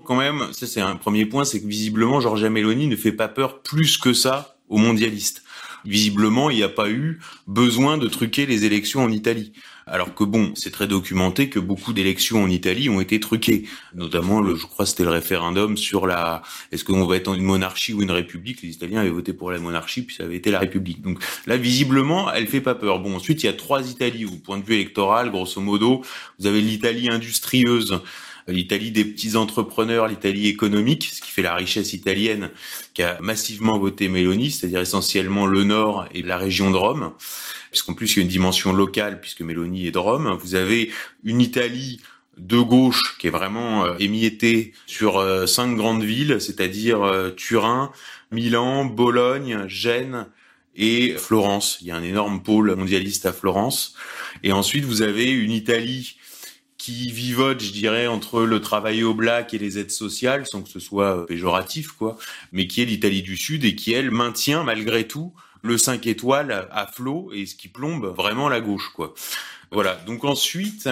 quand même, ça c'est un premier point, c'est que visiblement Georgia Meloni ne fait pas peur plus que ça aux mondialistes. Visiblement, il n'y a pas eu besoin de truquer les élections en Italie. Alors que bon, c'est très documenté que beaucoup d'élections en Italie ont été truquées. Notamment, le, je crois, c'était le référendum sur la, est-ce qu'on va être une monarchie ou une république? Les Italiens avaient voté pour la monarchie, puis ça avait été la république. Donc là, visiblement, elle fait pas peur. Bon, ensuite, il y a trois Italies au point de vue électoral, grosso modo. Vous avez l'Italie industrieuse l'Italie des petits entrepreneurs, l'Italie économique, ce qui fait la richesse italienne, qui a massivement voté Meloni, c'est-à-dire essentiellement le Nord et la région de Rome, puisqu'en plus il y a une dimension locale, puisque Meloni est de Rome. Vous avez une Italie de gauche qui est vraiment euh, émiettée sur euh, cinq grandes villes, c'est-à-dire euh, Turin, Milan, Bologne, Gênes et Florence. Il y a un énorme pôle mondialiste à Florence. Et ensuite, vous avez une Italie qui vivote, je dirais, entre le travail au black et les aides sociales, sans que ce soit euh, péjoratif, quoi, mais qui est l'Italie du Sud et qui, elle, maintient malgré tout le 5 étoiles à flot et ce qui plombe vraiment la gauche, quoi. Voilà. Donc ensuite,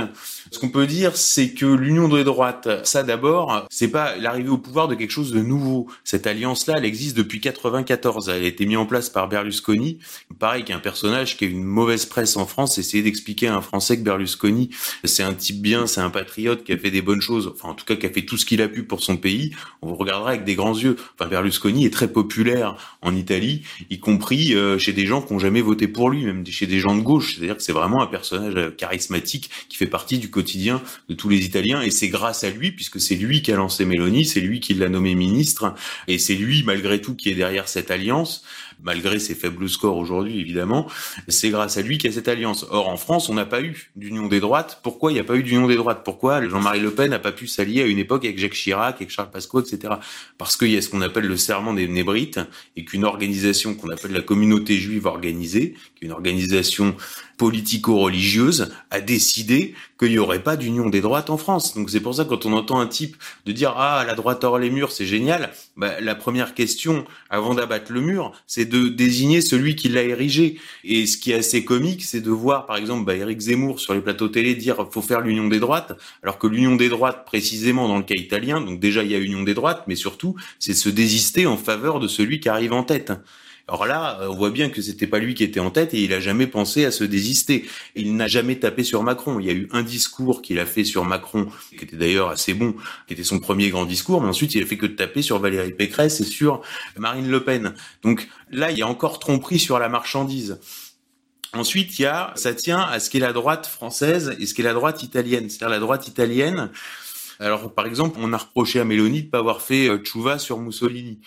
ce qu'on peut dire, c'est que l'union des droites, ça d'abord, c'est pas l'arrivée au pouvoir de quelque chose de nouveau. Cette alliance-là, elle existe depuis 94. Elle a été mise en place par Berlusconi. Pareil, qu'un personnage qui a une mauvaise presse en France, essayer d'expliquer à un Français que Berlusconi, c'est un type bien, c'est un patriote qui a fait des bonnes choses, enfin en tout cas qui a fait tout ce qu'il a pu pour son pays. On vous regardera avec des grands yeux. Enfin, Berlusconi est très populaire en Italie, y compris euh, chez des gens qui n'ont jamais voté pour lui, même chez des gens de gauche. C'est-à-dire que c'est vraiment un personnage charismatique qui fait partie du quotidien de tous les Italiens. Et c'est grâce à lui puisque c'est lui qui a lancé Meloni, c'est lui qui l'a nommé ministre et c'est lui malgré tout qui est derrière cette alliance malgré ses faibles scores aujourd'hui évidemment, c'est grâce à lui qu'il y a cette alliance. Or en France, on n'a pas eu d'union des droites. Pourquoi il n'y a pas eu d'union des droites? Pourquoi Jean-Marie Le Pen n'a pas pu s'allier à une époque avec Jacques Chirac, avec Charles Pasqua, etc. Parce qu'il y a ce qu'on appelle le serment des Nébrites et qu'une organisation qu'on appelle la communauté juive organisée, qui est une organisation politico-religieuse, a décidé qu'il n'y aurait pas d'union des droites en France. Donc c'est pour ça que quand on entend un type de dire ah la droite hors les murs c'est génial, bah, la première question avant d'abattre le mur c'est de désigner celui qui l'a érigé. Et ce qui est assez comique c'est de voir par exemple bah, Éric Zemmour sur les plateaux télé dire faut faire l'union des droites, alors que l'union des droites précisément dans le cas italien, donc déjà il y a union des droites, mais surtout c'est se désister en faveur de celui qui arrive en tête. Alors là, euh, on voit bien que c'était pas lui qui était en tête et il a jamais pensé à se désister. Il n'a jamais tapé sur Macron. Il y a eu un discours qu'il a fait sur Macron, qui était d'ailleurs assez bon, qui était son premier grand discours, mais ensuite il a fait que de taper sur Valérie Pécresse et sur Marine Le Pen. Donc là, il y a encore tromperie sur la marchandise. Ensuite, il y a, ça tient à ce qu'est la droite française et ce qu'est la droite italienne. C'est-à-dire la droite italienne. Alors, par exemple, on a reproché à Mélanie de pas avoir fait euh, Tchouva sur Mussolini.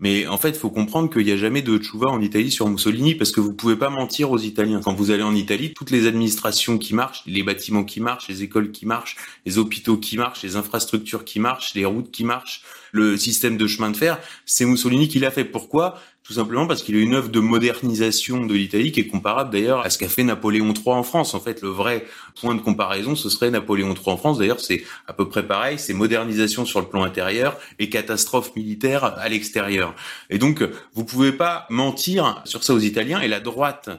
Mais en fait, il faut comprendre qu'il n'y a jamais de Tchouva en Italie sur Mussolini parce que vous pouvez pas mentir aux Italiens. Quand vous allez en Italie, toutes les administrations qui marchent, les bâtiments qui marchent, les écoles qui marchent, les hôpitaux qui marchent, les infrastructures qui marchent, les routes qui marchent, le système de chemin de fer, c'est Mussolini qui l'a fait. Pourquoi? Tout simplement parce qu'il a une œuvre de modernisation de l'Italie qui est comparable d'ailleurs à ce qu'a fait Napoléon III en France. En fait, le vrai point de comparaison, ce serait Napoléon III en France. D'ailleurs, c'est à peu près pareil, c'est modernisation sur le plan intérieur et catastrophe militaire à l'extérieur. Et donc, vous pouvez pas mentir sur ça aux Italiens et la droite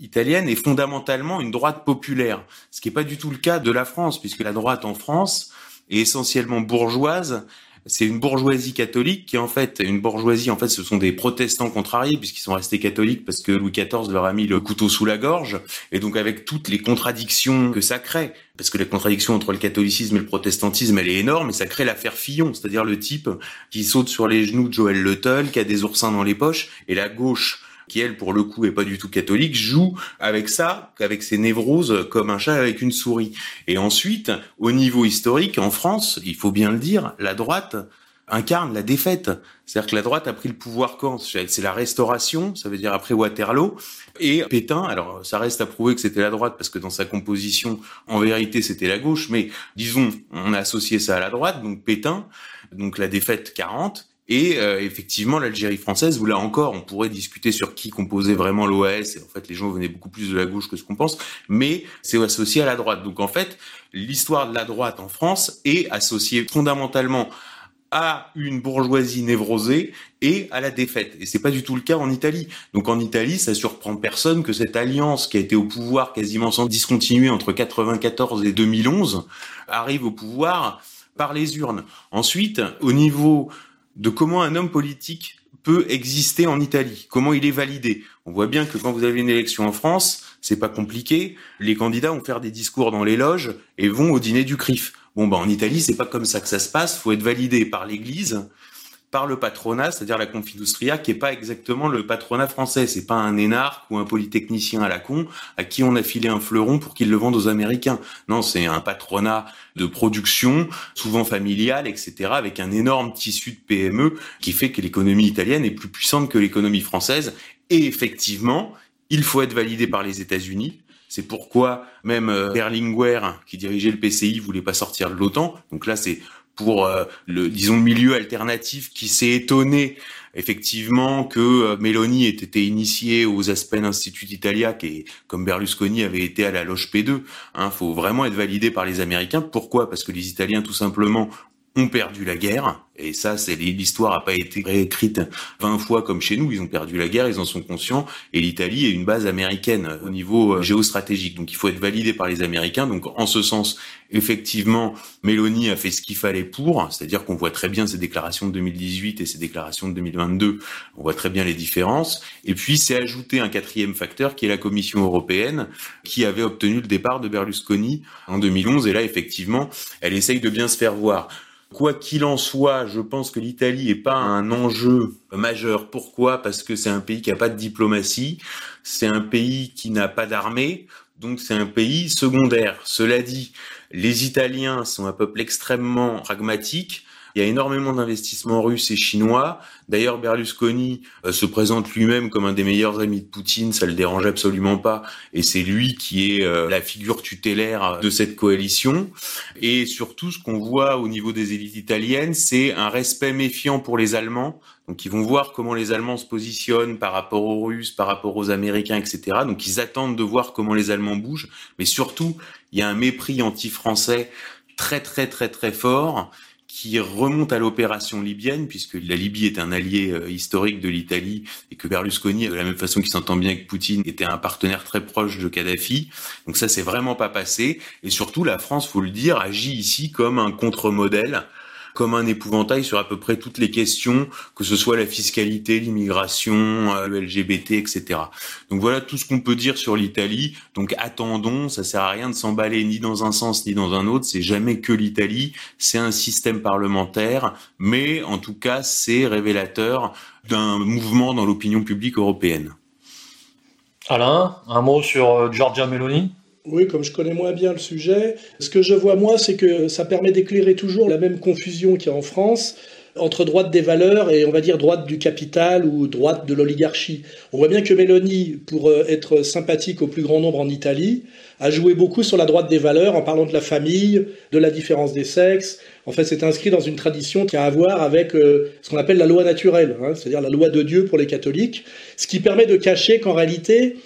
italienne est fondamentalement une droite populaire, ce qui n'est pas du tout le cas de la France, puisque la droite en France est essentiellement bourgeoise c'est une bourgeoisie catholique qui en fait une bourgeoisie en fait ce sont des protestants contrariés puisqu'ils sont restés catholiques parce que Louis XIV leur a mis le couteau sous la gorge. Et donc avec toutes les contradictions que ça crée parce que la contradiction entre le catholicisme et le protestantisme elle est énorme et ça crée l'affaire Fillon c'est-à-dire le type qui saute sur les genoux de Joël Le qui a des oursins dans les poches et la gauche qui elle pour le coup est pas du tout catholique, joue avec ça, avec ses névroses comme un chat avec une souris. Et ensuite, au niveau historique, en France, il faut bien le dire, la droite incarne la défaite. C'est-à-dire que la droite a pris le pouvoir quand? C'est la restauration, ça veut dire après Waterloo. Et Pétain, alors ça reste à prouver que c'était la droite, parce que dans sa composition, en vérité, c'était la gauche, mais disons, on a associé ça à la droite, donc Pétain, donc la défaite 40, et euh, effectivement, l'Algérie française, où là encore, on pourrait discuter sur qui composait vraiment l'OAS. Et en fait, les gens venaient beaucoup plus de la gauche que ce qu'on pense, mais c'est associé à la droite. Donc en fait, l'histoire de la droite en France est associée fondamentalement à une bourgeoisie névrosée et à la défaite. Et c'est pas du tout le cas en Italie. Donc en Italie, ça surprend personne que cette alliance qui a été au pouvoir quasiment sans discontinuer entre 94 et 2011 arrive au pouvoir par les urnes. Ensuite, au niveau de comment un homme politique peut exister en Italie, comment il est validé. On voit bien que quand vous avez une élection en France, c'est pas compliqué. Les candidats vont faire des discours dans les loges et vont au dîner du CRIF. Bon, bah, en Italie, c'est pas comme ça que ça se passe. Faut être validé par l'Église, par le patronat, c'est-à-dire la Confindustria, qui est pas exactement le patronat français. C'est pas un énarque ou un polytechnicien à la con à qui on a filé un fleuron pour qu'il le vende aux Américains. Non, c'est un patronat de production, souvent familial, etc., avec un énorme tissu de PME qui fait que l'économie italienne est plus puissante que l'économie française. Et effectivement, il faut être validé par les États-Unis, c'est pourquoi même euh, Berlinguer, qui dirigeait le PCI, voulait pas sortir de l'OTAN. Donc là, c'est pour euh, le disons milieu alternatif qui s'est étonné effectivement que euh, ait été initiée aux Aspen Institute Italia qui comme Berlusconi avait été à la loge P2 hein faut vraiment être validé par les américains. Pourquoi? Parce que les italiens tout simplement ont perdu la guerre. Et ça, c'est l'histoire n'a pas été réécrite 20 fois comme chez nous. Ils ont perdu la guerre, ils en sont conscients. Et l'Italie est une base américaine au niveau euh, géostratégique. Donc il faut être validé par les Américains. Donc en ce sens, effectivement, Mélanie a fait ce qu'il fallait pour. C'est-à-dire qu'on voit très bien ses déclarations de 2018 et ses déclarations de 2022. On voit très bien les différences. Et puis c'est ajouté un quatrième facteur qui est la Commission européenne qui avait obtenu le départ de Berlusconi en 2011. Et là, effectivement, elle essaye de bien se faire voir. Quoi qu'il en soit, je pense que l'Italie n'est pas un enjeu majeur. Pourquoi? Parce que c'est un pays qui n'a pas de diplomatie, c'est un pays qui n'a pas d'armée, donc c'est un pays secondaire. Cela dit, les Italiens sont un peuple extrêmement pragmatique. Il y a énormément d'investissements russes et chinois. D'ailleurs, Berlusconi euh, se présente lui-même comme un des meilleurs amis de Poutine, ça le dérange absolument pas, et c'est lui qui est euh, la figure tutélaire de cette coalition. Et surtout, ce qu'on voit au niveau des élites italiennes, c'est un respect méfiant pour les Allemands. Donc, ils vont voir comment les Allemands se positionnent par rapport aux Russes, par rapport aux Américains, etc. Donc, ils attendent de voir comment les Allemands bougent. Mais surtout, il y a un mépris anti-français très, très, très, très fort qui remonte à l'opération libyenne, puisque la Libye est un allié euh, historique de l'Italie et que Berlusconi, de la même façon qu'il s'entend bien avec Poutine, était un partenaire très proche de Kadhafi. Donc ça, c'est vraiment pas passé. Et surtout, la France, faut le dire, agit ici comme un contre-modèle comme un épouvantail sur à peu près toutes les questions, que ce soit la fiscalité, l'immigration, euh, le LGBT, etc. Donc voilà tout ce qu'on peut dire sur l'Italie. Donc attendons, ça sert à rien de s'emballer ni dans un sens ni dans un autre. C'est jamais que l'Italie, c'est un système parlementaire, mais en tout cas c'est révélateur d'un mouvement dans l'opinion publique européenne. Alain, un mot sur euh, Giorgia Meloni? Oui, comme je connais moins bien le sujet, ce que je vois moi, c'est que ça permet d'éclairer toujours la même confusion qu'il y a en France entre droite des valeurs et on va dire droite du capital ou droite de l'oligarchie. On voit bien que Mélanie, pour euh, être sympathique au plus grand nombre en Italie, a joué beaucoup sur la droite des valeurs en parlant de la famille, de la différence des sexes. En fait, c'est inscrit dans une tradition qui a à voir avec euh, ce qu'on appelle la loi naturelle, hein, c'est-à-dire la loi de Dieu pour les catholiques, ce qui permet de cacher qu'en réalité,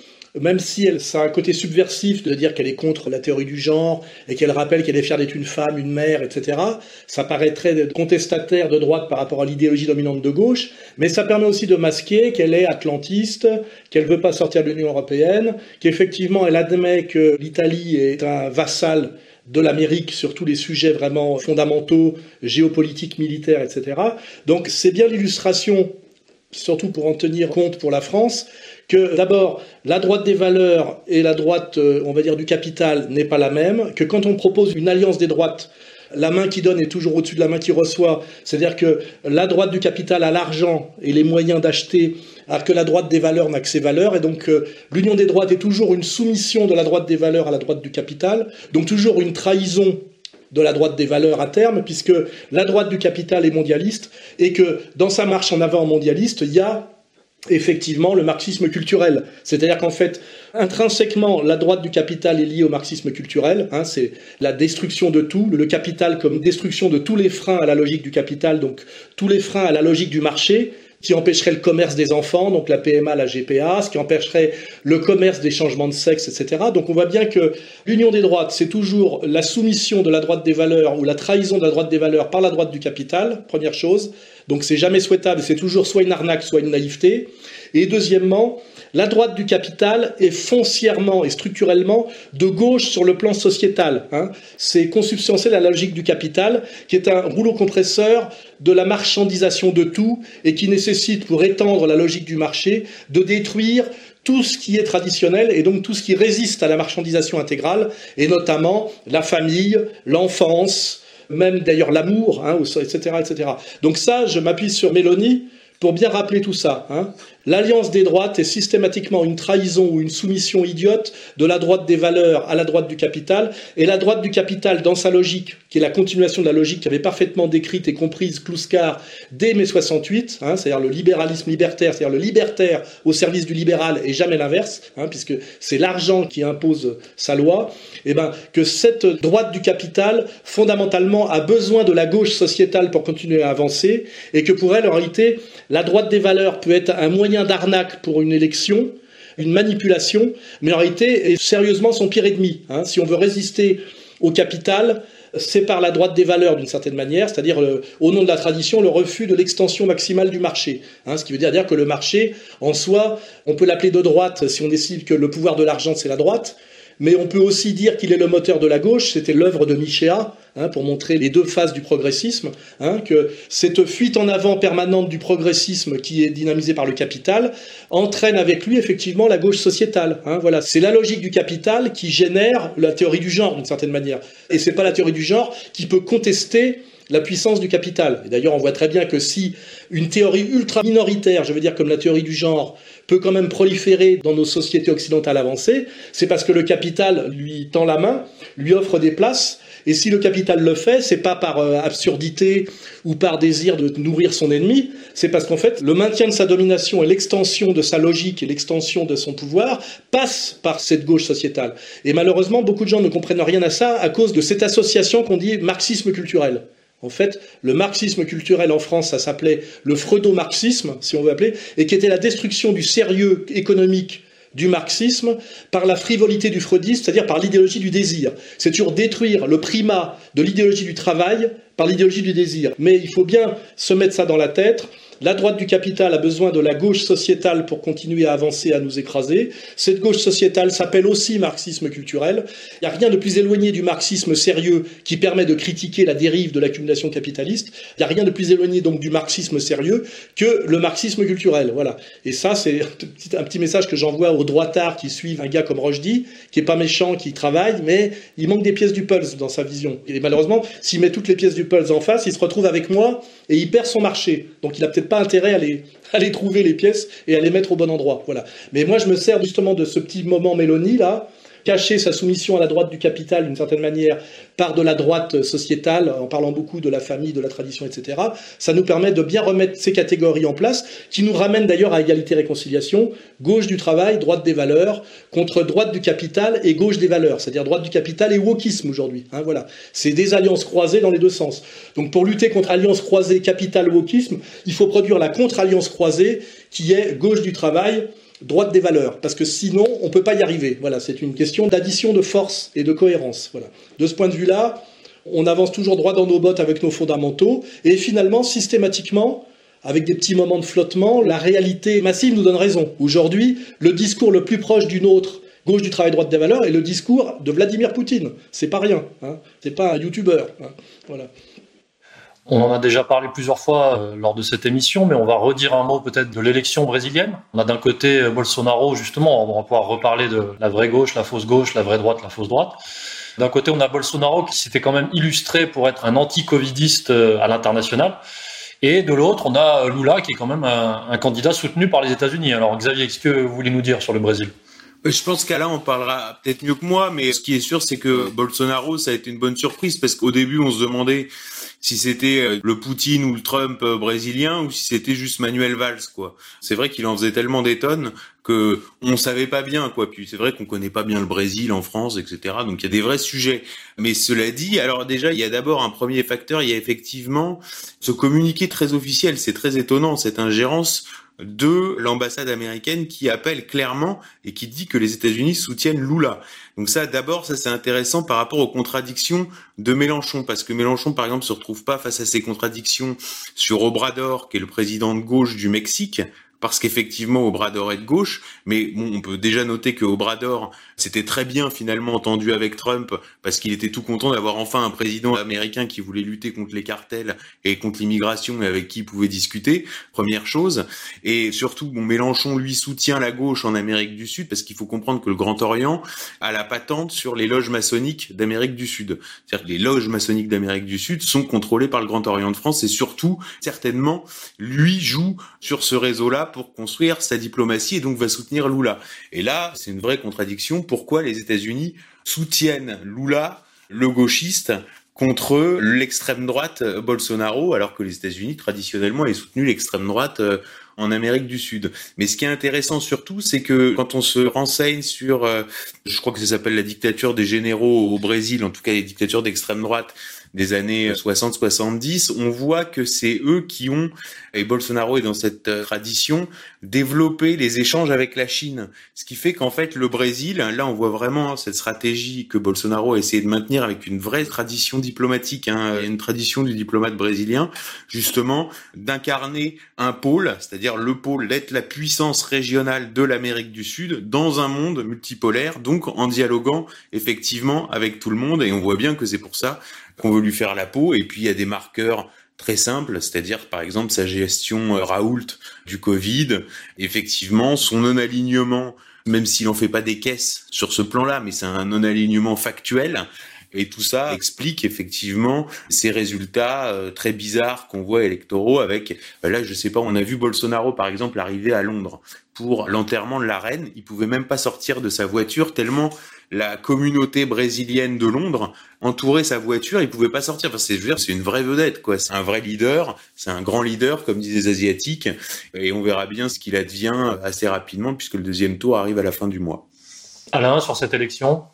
même si elle, ça a un côté subversif de dire qu'elle est contre la théorie du genre et qu'elle rappelle qu'elle est fière d'être une femme, une mère, etc., ça paraîtrait contestataire de droite par rapport à l'idéologie dominante de gauche, mais ça permet aussi de masquer qu'elle est atlantiste, qu'elle veut pas sortir de l'Union européenne, qu'effectivement elle admet que l'Italie est un vassal de l'Amérique sur tous les sujets vraiment fondamentaux, géopolitiques, militaires, etc. Donc c'est bien l'illustration, surtout pour en tenir compte pour la France, que d'abord la droite des valeurs et la droite, euh, on va dire, du capital n'est pas la même, que quand on propose une alliance des droites, la main qui donne est toujours au-dessus de la main qui reçoit, c'est-à-dire que la droite du capital a l'argent et les moyens d'acheter, alors que la droite des valeurs n'a que ses valeurs, et donc euh, l'union des droites est toujours une soumission de la droite des valeurs à la droite du capital, donc toujours une trahison de la droite des valeurs à terme, puisque la droite du capital est mondialiste, et que dans sa marche en avant mondialiste, il y a effectivement le marxisme culturel. C'est-à-dire qu'en fait, intrinsèquement, la droite du capital est liée au marxisme culturel. Hein, c'est la destruction de tout, le capital comme destruction de tous les freins à la logique du capital, donc tous les freins à la logique du marché, qui empêcherait le commerce des enfants, donc la PMA, la GPA, ce qui empêcherait le commerce des changements de sexe, etc. Donc on voit bien que l'union des droites, c'est toujours la soumission de la droite des valeurs ou la trahison de la droite des valeurs par la droite du capital, première chose. Donc c'est jamais souhaitable, c'est toujours soit une arnaque, soit une naïveté. Et deuxièmement, la droite du capital est foncièrement et structurellement de gauche sur le plan sociétal. Hein. C'est consubstantiel la logique du capital, qui est un rouleau compresseur de la marchandisation de tout et qui nécessite, pour étendre la logique du marché, de détruire tout ce qui est traditionnel et donc tout ce qui résiste à la marchandisation intégrale, et notamment la famille, l'enfance, même d'ailleurs l'amour, hein, etc., etc. Donc ça, je m'appuie sur Mélanie pour bien rappeler tout ça. Hein. L'alliance des droites est systématiquement une trahison ou une soumission idiote de la droite des valeurs à la droite du capital. Et la droite du capital, dans sa logique, qui est la continuation de la logique qu'avait parfaitement décrite et comprise Kluskar dès mai 68, hein, c'est-à-dire le libéralisme libertaire, c'est-à-dire le libertaire au service du libéral et jamais l'inverse, hein, puisque c'est l'argent qui impose sa loi, et eh ben, que cette droite du capital, fondamentalement, a besoin de la gauche sociétale pour continuer à avancer, et que pour elle, en réalité, la droite des valeurs peut être un moyen d'arnaque pour une élection, une manipulation, mais en réalité est sérieusement son pire ennemi. Hein. Si on veut résister au capital, c'est par la droite des valeurs d'une certaine manière, c'est-à-dire euh, au nom de la tradition, le refus de l'extension maximale du marché. Hein, ce qui veut dire, dire que le marché, en soi, on peut l'appeler de droite si on décide que le pouvoir de l'argent, c'est la droite, mais on peut aussi dire qu'il est le moteur de la gauche, c'était l'œuvre de Michéa, hein, pour montrer les deux phases du progressisme, hein, que cette fuite en avant permanente du progressisme qui est dynamisée par le capital entraîne avec lui effectivement la gauche sociétale. Hein, voilà, c'est la logique du capital qui génère la théorie du genre d'une certaine manière, et c'est pas la théorie du genre qui peut contester la puissance du capital. Et d'ailleurs, on voit très bien que si une théorie ultra minoritaire, je veux dire comme la théorie du genre, peut quand même proliférer dans nos sociétés occidentales avancées, c'est parce que le capital lui tend la main, lui offre des places, et si le capital le fait, c'est pas par euh, absurdité ou par désir de nourrir son ennemi, c'est parce qu'en fait, le maintien de sa domination et l'extension de sa logique et l'extension de son pouvoir passe par cette gauche sociétale. Et malheureusement, beaucoup de gens ne comprennent rien à ça à cause de cette association qu'on dit marxisme culturel. En fait, le marxisme culturel en France, ça s'appelait le freudo-marxisme, si on veut appeler, et qui était la destruction du sérieux économique du marxisme par la frivolité du freudisme, c'est-à-dire par l'idéologie du désir. C'est toujours détruire le primat de l'idéologie du travail par l'idéologie du désir. Mais il faut bien se mettre ça dans la tête. La droite du capital a besoin de la gauche sociétale pour continuer à avancer, à nous écraser. Cette gauche sociétale s'appelle aussi marxisme culturel. Il n'y a rien de plus éloigné du marxisme sérieux qui permet de critiquer la dérive de l'accumulation capitaliste. Il n'y a rien de plus éloigné donc du marxisme sérieux que le marxisme culturel. Voilà. Et ça, c'est un petit message que j'envoie aux droitards qui suivent un gars comme Rochdy, qui est pas méchant, qui travaille, mais il manque des pièces du pulse dans sa vision. Et malheureusement, s'il met toutes les pièces du pulse en face, il se retrouve avec moi et il perd son marché. Donc il a peut-être pas intérêt <laughs> à les trouver les pièces et à les mettre au bon endroit. Voilà. Mais moi, je me sers justement de ce petit moment Mélanie là cacher sa soumission à la droite du capital d'une certaine manière par de la droite sociétale, en parlant beaucoup de la famille, de la tradition, etc., ça nous permet de bien remettre ces catégories en place, qui nous ramènent d'ailleurs à égalité-réconciliation, gauche du travail, droite des valeurs, contre droite du capital et gauche des valeurs, c'est-à-dire droite du capital et wokisme aujourd'hui. Hein, voilà, c'est des alliances croisées dans les deux sens. Donc pour lutter contre alliance croisée capital-wokisme, il faut produire la contre-alliance croisée qui est gauche du travail, droite des valeurs, parce que sinon, on ne peut pas y arriver. Voilà, c'est une question d'addition de force et de cohérence. Voilà. De ce point de vue-là, on avance toujours droit dans nos bottes avec nos fondamentaux, et finalement, systématiquement, avec des petits moments de flottement, la réalité massive nous donne raison. Aujourd'hui, le discours le plus proche du nôtre, gauche du travail, droite des valeurs, est le discours de Vladimir Poutine. C'est pas rien. Hein. C'est pas un youtubeur. Hein. Voilà. On en a déjà parlé plusieurs fois euh, lors de cette émission, mais on va redire un mot peut-être de l'élection brésilienne. On a d'un côté euh, Bolsonaro, justement, on va pouvoir reparler de la vraie gauche, la fausse gauche, la vraie droite, la fausse droite. D'un côté, on a Bolsonaro qui s'était quand même illustré pour être un anti-covidiste euh, à l'international. Et de l'autre, on a Lula qui est quand même un, un candidat soutenu par les États-Unis. Alors Xavier, qu'est-ce que vous voulez nous dire sur le Brésil? Je pense là, on parlera peut-être mieux que moi, mais ce qui est sûr, c'est que Bolsonaro, ça a été une bonne surprise parce qu'au début, on se demandait si c'était euh, le Poutine ou le Trump euh, brésilien ou si c'était juste Manuel Valls quoi. C'est vrai qu'il en faisait tellement des que on savait pas bien quoi. Puis c'est vrai qu'on connaît pas bien le Brésil en France, etc. Donc il y a des vrais sujets. Mais cela dit, alors déjà il y a d'abord un premier facteur, il y a effectivement ce communiqué très officiel. C'est très étonnant cette ingérence de l'ambassade américaine qui appelle clairement et qui dit que les États-Unis soutiennent Lula. Donc ça, d'abord, ça c'est intéressant par rapport aux contradictions de Mélenchon, parce que Mélenchon, par exemple, se retrouve pas face à ces contradictions sur Obrador, qui est le président de gauche du Mexique, parce qu'effectivement Obrador est de gauche, mais bon, on peut déjà noter que Obrador s'était très bien finalement entendu avec Trump parce qu'il était tout content d'avoir enfin un président américain qui voulait lutter contre les cartels et contre l'immigration et avec qui il pouvait discuter, première chose. Et surtout, bon, Mélenchon lui soutient la gauche en Amérique du Sud parce qu'il faut comprendre que le Grand Orient a la patente sur les loges maçonniques d'Amérique du Sud. C'est-à-dire que les loges maçonniques d'Amérique du Sud sont contrôlées par le Grand Orient de France et surtout, certainement, lui joue sur ce réseau-là pour construire sa diplomatie et donc va soutenir Lula. Et là, c'est une vraie contradiction. Pourquoi les États-Unis soutiennent Lula, le gauchiste, contre l'extrême droite Bolsonaro, alors que les États-Unis, traditionnellement, aient soutenu l'extrême droite euh, en Amérique du Sud. Mais ce qui est intéressant surtout, c'est que quand on se renseigne sur, euh, je crois que ça s'appelle la dictature des généraux au Brésil, en tout cas les dictatures d'extrême droite, des années 60-70, on voit que c'est eux qui ont, et Bolsonaro est dans cette euh, tradition, développé les échanges avec la Chine. Ce qui fait qu'en fait, le Brésil, là, on voit vraiment cette stratégie que Bolsonaro a essayé de maintenir avec une vraie tradition diplomatique, hein, une tradition du diplomate brésilien, justement, d'incarner un pôle, c'est-à-dire le pôle d'être la puissance régionale de l'Amérique du Sud dans un monde multipolaire, donc en dialoguant effectivement avec tout le monde. Et on voit bien que c'est pour ça qu'on veut lui faire la peau. Et puis il y a des marqueurs très simples, c'est-à-dire par exemple sa gestion euh, Raoult du Covid, effectivement son non-alignement, même s'il en fait pas des caisses sur ce plan-là, mais c'est un non-alignement factuel. Et tout ça explique effectivement ces résultats euh, très bizarres qu'on voit électoraux avec, ben là je sais pas, on a vu Bolsonaro par exemple arriver à Londres pour l'enterrement de la reine, il pouvait même pas sortir de sa voiture tellement la communauté brésilienne de Londres entourait sa voiture, il pouvait pas sortir. Enfin, c'est, je veux dire, c'est une vraie vedette, quoi. C'est un vrai leader, c'est un grand leader, comme disent les Asiatiques, et on verra bien ce qu'il advient assez rapidement, puisque le deuxième tour arrive à la fin du mois. Alain, sur cette élection?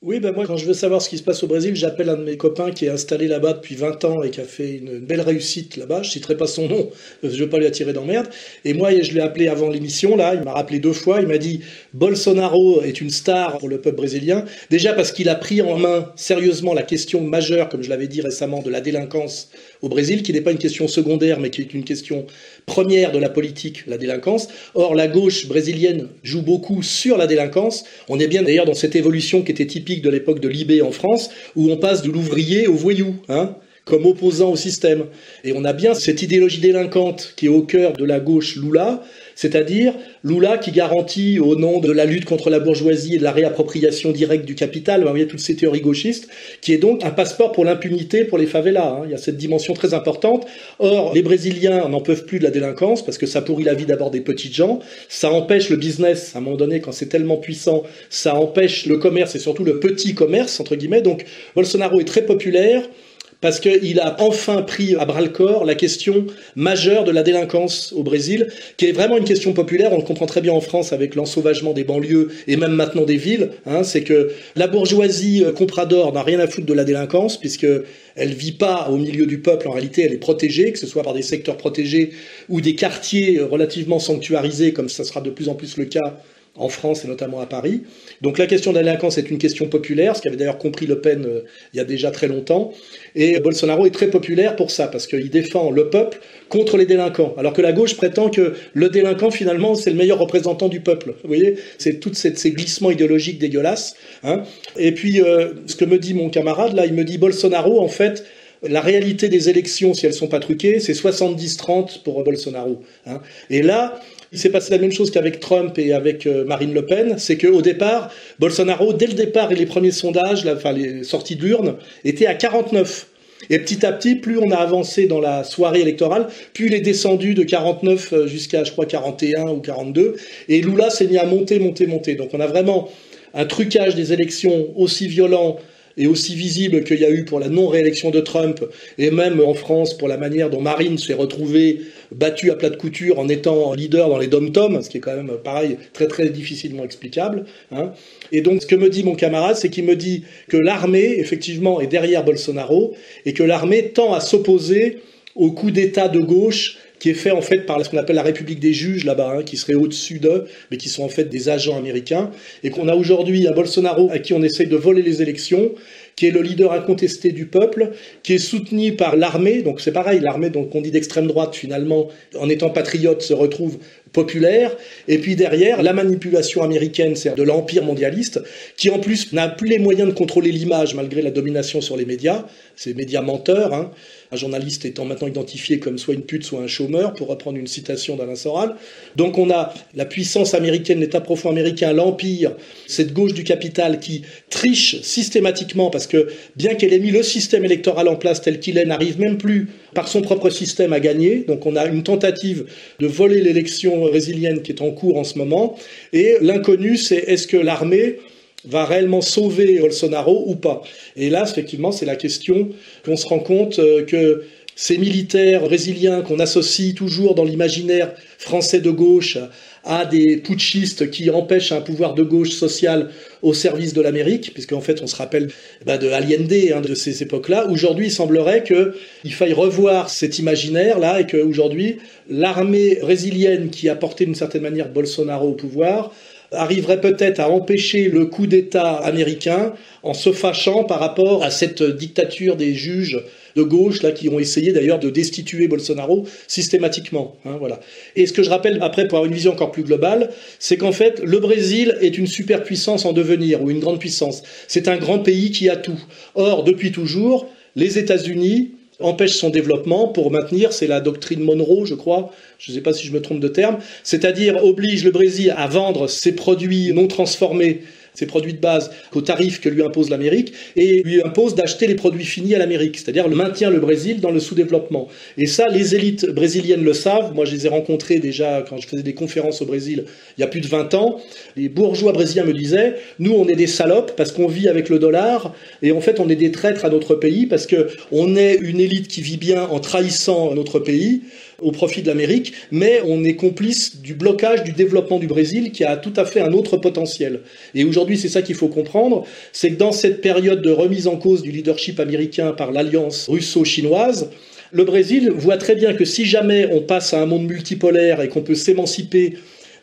Oui, ben moi, quand je veux savoir ce qui se passe au Brésil, j'appelle un de mes copains qui est installé là-bas depuis 20 ans et qui a fait une belle réussite là-bas. Je citerai pas son nom, <laughs> je veux pas lui attirer d'emmerde. Et moi, je l'ai appelé avant l'émission, là, il m'a rappelé deux fois, il m'a dit Bolsonaro est une star pour le peuple brésilien. Déjà parce qu'il a pris en main sérieusement la question majeure, comme je l'avais dit récemment, de la délinquance au Brésil, qui n'est pas une question secondaire, mais qui est une question première de la politique, la délinquance. Or, la gauche brésilienne joue beaucoup sur la délinquance. On est bien d'ailleurs dans cette évolution qui était typique de l'époque de Libé en France, où on passe de l'ouvrier au voyou, hein, comme opposant au système. Et on a bien cette idéologie délinquante qui est au cœur de la gauche Lula, c'est-à-dire Lula qui garantit au nom de la lutte contre la bourgeoisie et de la réappropriation directe du capital, vous voyez toutes ces théories gauchistes, qui est donc un passeport pour l'impunité pour les favelas. Hein. Il y a cette dimension très importante. Or, les Brésiliens n'en peuvent plus de la délinquance parce que ça pourrit la vie d'abord des petites gens, ça empêche le business à un moment donné quand c'est tellement puissant, ça empêche le commerce et surtout le petit commerce entre guillemets. Donc Bolsonaro est très populaire parce qu'il a enfin pris à bras le corps la question majeure de la délinquance au Brésil, qui est vraiment une question populaire. On le comprend très bien en France avec l'ensauvagement des banlieues et même maintenant des villes. Hein, c'est que la bourgeoisie euh, comprador n'a rien à foutre de la délinquance, puisque elle vit pas au milieu du peuple. En réalité, elle est protégée, que ce soit par des secteurs protégés ou des quartiers relativement sanctuarisés, comme ça sera de plus en plus le cas en France et notamment à Paris. Donc la question de la délinquance est une question populaire, ce qu'avait d'ailleurs compris Le Pen euh, il y a déjà très longtemps. Et Bolsonaro est très populaire pour ça, parce qu'il défend le peuple contre les délinquants, alors que la gauche prétend que le délinquant finalement c'est le meilleur représentant du peuple. Vous voyez, c'est tous ces glissements idéologiques dégueulasses. Hein. Et puis euh, ce que me dit mon camarade là, il me dit Bolsonaro en fait la réalité des élections, si elles sont pas truquées, c'est 70-30 pour Bolsonaro. Hein. Et là, il s'est passé la même chose qu'avec Trump et avec euh, Marine Le Pen, c'est qu'au départ, Bolsonaro, dès le départ et les premiers sondages, enfin les sorties d'urne, était à 49. Et petit à petit, plus on a avancé dans la soirée électorale, plus il est descendu de 49 euh, jusqu'à, je crois, 41 ou 42. Et Lula s'est mis à monter, monter, monter. Donc on a vraiment un trucage des élections aussi violent et aussi visible qu'il y a eu pour la non-réélection de Trump, et même en France pour la manière dont Marine s'est retrouvée battue à plat de couture en étant leader dans les dom-toms, ce qui est quand même pareil très très difficilement explicable. Hein. Et donc ce que me dit mon camarade, c'est qu'il me dit que l'armée effectivement est derrière Bolsonaro et que l'armée tend à s'opposer au coup d'État de gauche qui est fait en fait par ce qu'on appelle la République des juges là-bas, hein, qui serait au-dessus d'eux, mais qui sont en fait des agents américains, et qu'on a aujourd'hui un Bolsonaro à qui on essaye de voler les élections, qui est le leader incontesté du peuple, qui est soutenu par l'armée, donc c'est pareil, l'armée donc on dit d'extrême droite finalement, en étant patriote, se retrouve populaire, et puis derrière, la manipulation américaine, c'est de l'empire mondialiste, qui en plus n'a plus les moyens de contrôler l'image malgré la domination sur les médias, ces médias menteurs, hein, un journaliste étant maintenant identifié comme soit une pute, soit un chômeur, pour reprendre une citation d'Alain Soral. Donc on a la puissance américaine, l'État profond américain, l'Empire, cette gauche du capital qui triche systématiquement, parce que bien qu'elle ait mis le système électoral en place tel qu'il est, n'arrive même plus par son propre système à gagner. Donc on a une tentative de voler l'élection résilienne qui est en cours en ce moment. Et l'inconnu, c'est est-ce que l'armée va réellement sauver Bolsonaro ou pas Et là, effectivement, c'est la question qu'on se rend compte euh, que ces militaires brésiliens qu'on associe toujours dans l'imaginaire français de gauche à des putschistes qui empêchent un pouvoir de gauche social au service de l'Amérique, puisqu'en fait on se rappelle bah, de Allende, hein, de ces époques-là. Aujourd'hui, il semblerait qu'il faille revoir cet imaginaire-là et qu'aujourd'hui, l'armée brésilienne qui a porté d'une certaine manière Bolsonaro au pouvoir arriverait peut-être à empêcher le coup d'État américain en se fâchant par rapport à cette dictature des juges de gauche là qui ont essayé d'ailleurs de destituer Bolsonaro systématiquement. Hein, voilà. Et ce que je rappelle après pour avoir une vision encore plus globale, c'est qu'en fait le Brésil est une superpuissance en devenir ou une grande puissance. C'est un grand pays qui a tout. Or depuis toujours, les États-Unis empêchent son développement pour maintenir, c'est la doctrine Monroe, je crois, je ne sais pas si je me trompe de terme, c'est-à-dire oblige le Brésil à vendre ses produits non transformés ses produits de base qu'au tarif que lui impose l'Amérique et lui impose d'acheter les produits finis à l'Amérique, c'est-à-dire le maintien le Brésil dans le sous-développement. Et ça, les élites brésiliennes le savent. Moi, je les ai rencontrés déjà quand je faisais des conférences au Brésil il y a plus de 20 ans. Les bourgeois brésiliens me disaient, nous, on est des salopes parce qu'on vit avec le dollar et en fait, on est des traîtres à notre pays parce que on est une élite qui vit bien en trahissant notre pays au profit de l'Amérique, mais on est complice du blocage du développement du Brésil qui a tout à fait un autre potentiel. Et aujourd'hui, c'est ça qu'il faut comprendre, c'est que dans cette période de remise en cause du leadership américain par l'alliance russo-chinoise, le Brésil voit très bien que si jamais on passe à un monde multipolaire et qu'on peut s'émanciper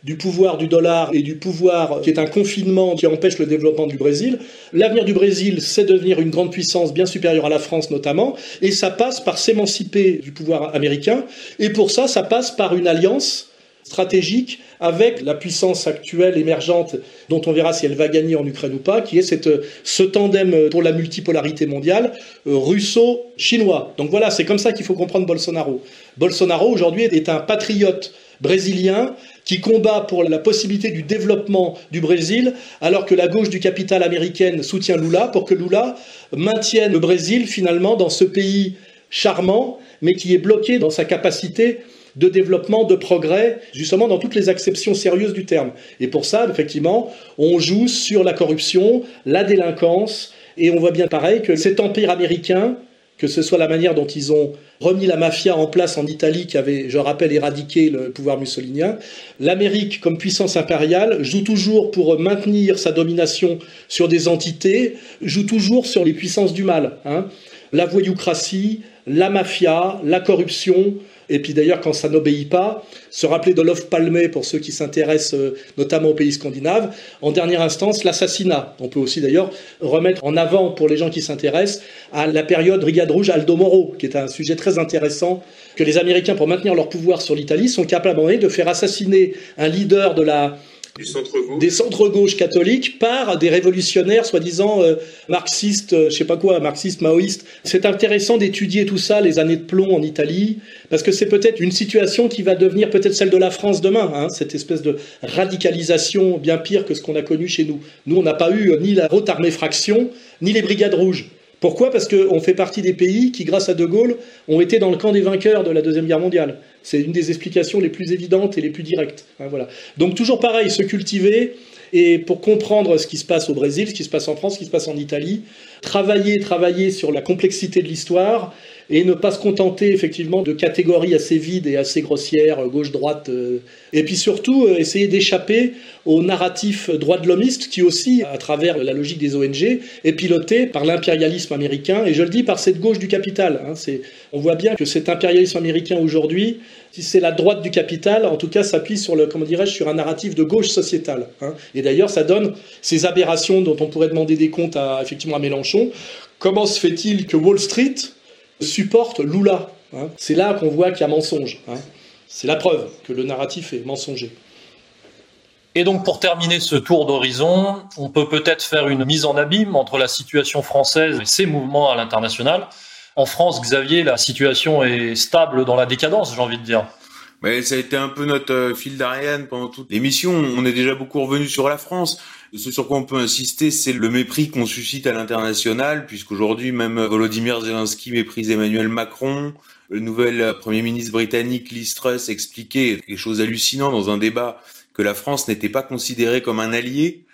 du pouvoir du dollar et du pouvoir qui est un confinement qui empêche le développement du Brésil. L'avenir du Brésil, c'est devenir une grande puissance bien supérieure à la France notamment, et ça passe par s'émanciper du pouvoir américain, et pour ça, ça passe par une alliance stratégique avec la puissance actuelle émergente dont on verra si elle va gagner en Ukraine ou pas, qui est cette, ce tandem pour la multipolarité mondiale euh, russo-chinois. Donc voilà, c'est comme ça qu'il faut comprendre Bolsonaro. Bolsonaro aujourd'hui est un patriote brésilien qui combat pour la possibilité du développement du Brésil, alors que la gauche du capital américaine soutient Lula, pour que Lula maintienne le Brésil finalement dans ce pays charmant, mais qui est bloqué dans sa capacité de développement, de progrès, justement dans toutes les acceptions sérieuses du terme. Et pour ça, effectivement, on joue sur la corruption, la délinquance, et on voit bien pareil que cet empire américain, que ce soit la manière dont ils ont remis la mafia en place en Italie, qui avait, je rappelle, éradiqué le pouvoir mussolinien. L'Amérique, comme puissance impériale, joue toujours pour maintenir sa domination sur des entités, joue toujours sur les puissances du mal. Hein. La voyoucratie, la mafia, la corruption, et puis d'ailleurs, quand ça n'obéit pas, se rappeler de Love Palme pour ceux qui s'intéressent euh, notamment aux pays scandinaves. En dernière instance, l'assassinat. On peut aussi d'ailleurs remettre en avant pour les gens qui s'intéressent à la période Brigade Rouge Aldo Moro, qui est un sujet très intéressant que les Américains, pour maintenir leur pouvoir sur l'Italie, sont capables de faire assassiner un leader de la des centres-gauches catholiques par des révolutionnaires soi-disant euh, marxistes, euh, je sais pas quoi, marxistes, maoïstes. C'est intéressant d'étudier tout ça, les années de plomb en Italie, parce que c'est peut-être une situation qui va devenir peut-être celle de la France demain, hein, cette espèce de radicalisation bien pire que ce qu'on a connu chez nous. Nous, on n'a pas eu ni la haute armée fraction, ni les brigades rouges. Pourquoi? Parce qu'on fait partie des pays qui, grâce à De Gaulle, ont été dans le camp des vainqueurs de la Deuxième Guerre mondiale. C'est une des explications les plus évidentes et les plus directes. Hein, voilà. Donc toujours pareil, se cultiver, et pour comprendre ce qui se passe au Brésil, ce qui se passe en France, ce qui se passe en Italie, travailler, travailler sur la complexité de l'histoire et ne pas se contenter effectivement de catégories assez vides et assez grossières, gauche-droite, euh, et puis surtout euh, essayer d'échapper au narratif droit de l'homiste qui aussi, à travers la logique des ONG, est piloté par l'impérialisme américain, et je le dis par cette gauche du capital. Hein, on voit bien que cet impérialisme américain aujourd'hui, si c'est la droite du capital, en tout cas s'appuie sur sur un narratif de gauche sociétale. Hein. Et d'ailleurs, ça donne ces aberrations dont on pourrait demander des comptes à, effectivement à Mélenchon. Comment se fait-il que Wall Street supporte Lula. Hein. C'est là qu'on voit qu'il y a mensonge. Hein. C'est la preuve que le narratif est mensonger. Et donc pour terminer ce tour d'horizon, on peut peut-être faire une mise en abîme entre la situation française et ses mouvements à l'international. En France, Xavier, la situation est stable dans la décadence, j'ai envie de dire. Mais ça a été un peu notre euh, fil d'Ariane pendant toute l'émission. On est déjà beaucoup revenu sur la France. Ce sur quoi on peut insister, c'est le mépris qu'on suscite à l'international, puisqu'aujourd'hui même Volodymyr Zelensky méprise Emmanuel Macron. Le nouvel Premier ministre britannique Liz Truss expliquait quelque chose d'hallucinant dans un débat que la France n'était pas considérée comme un allié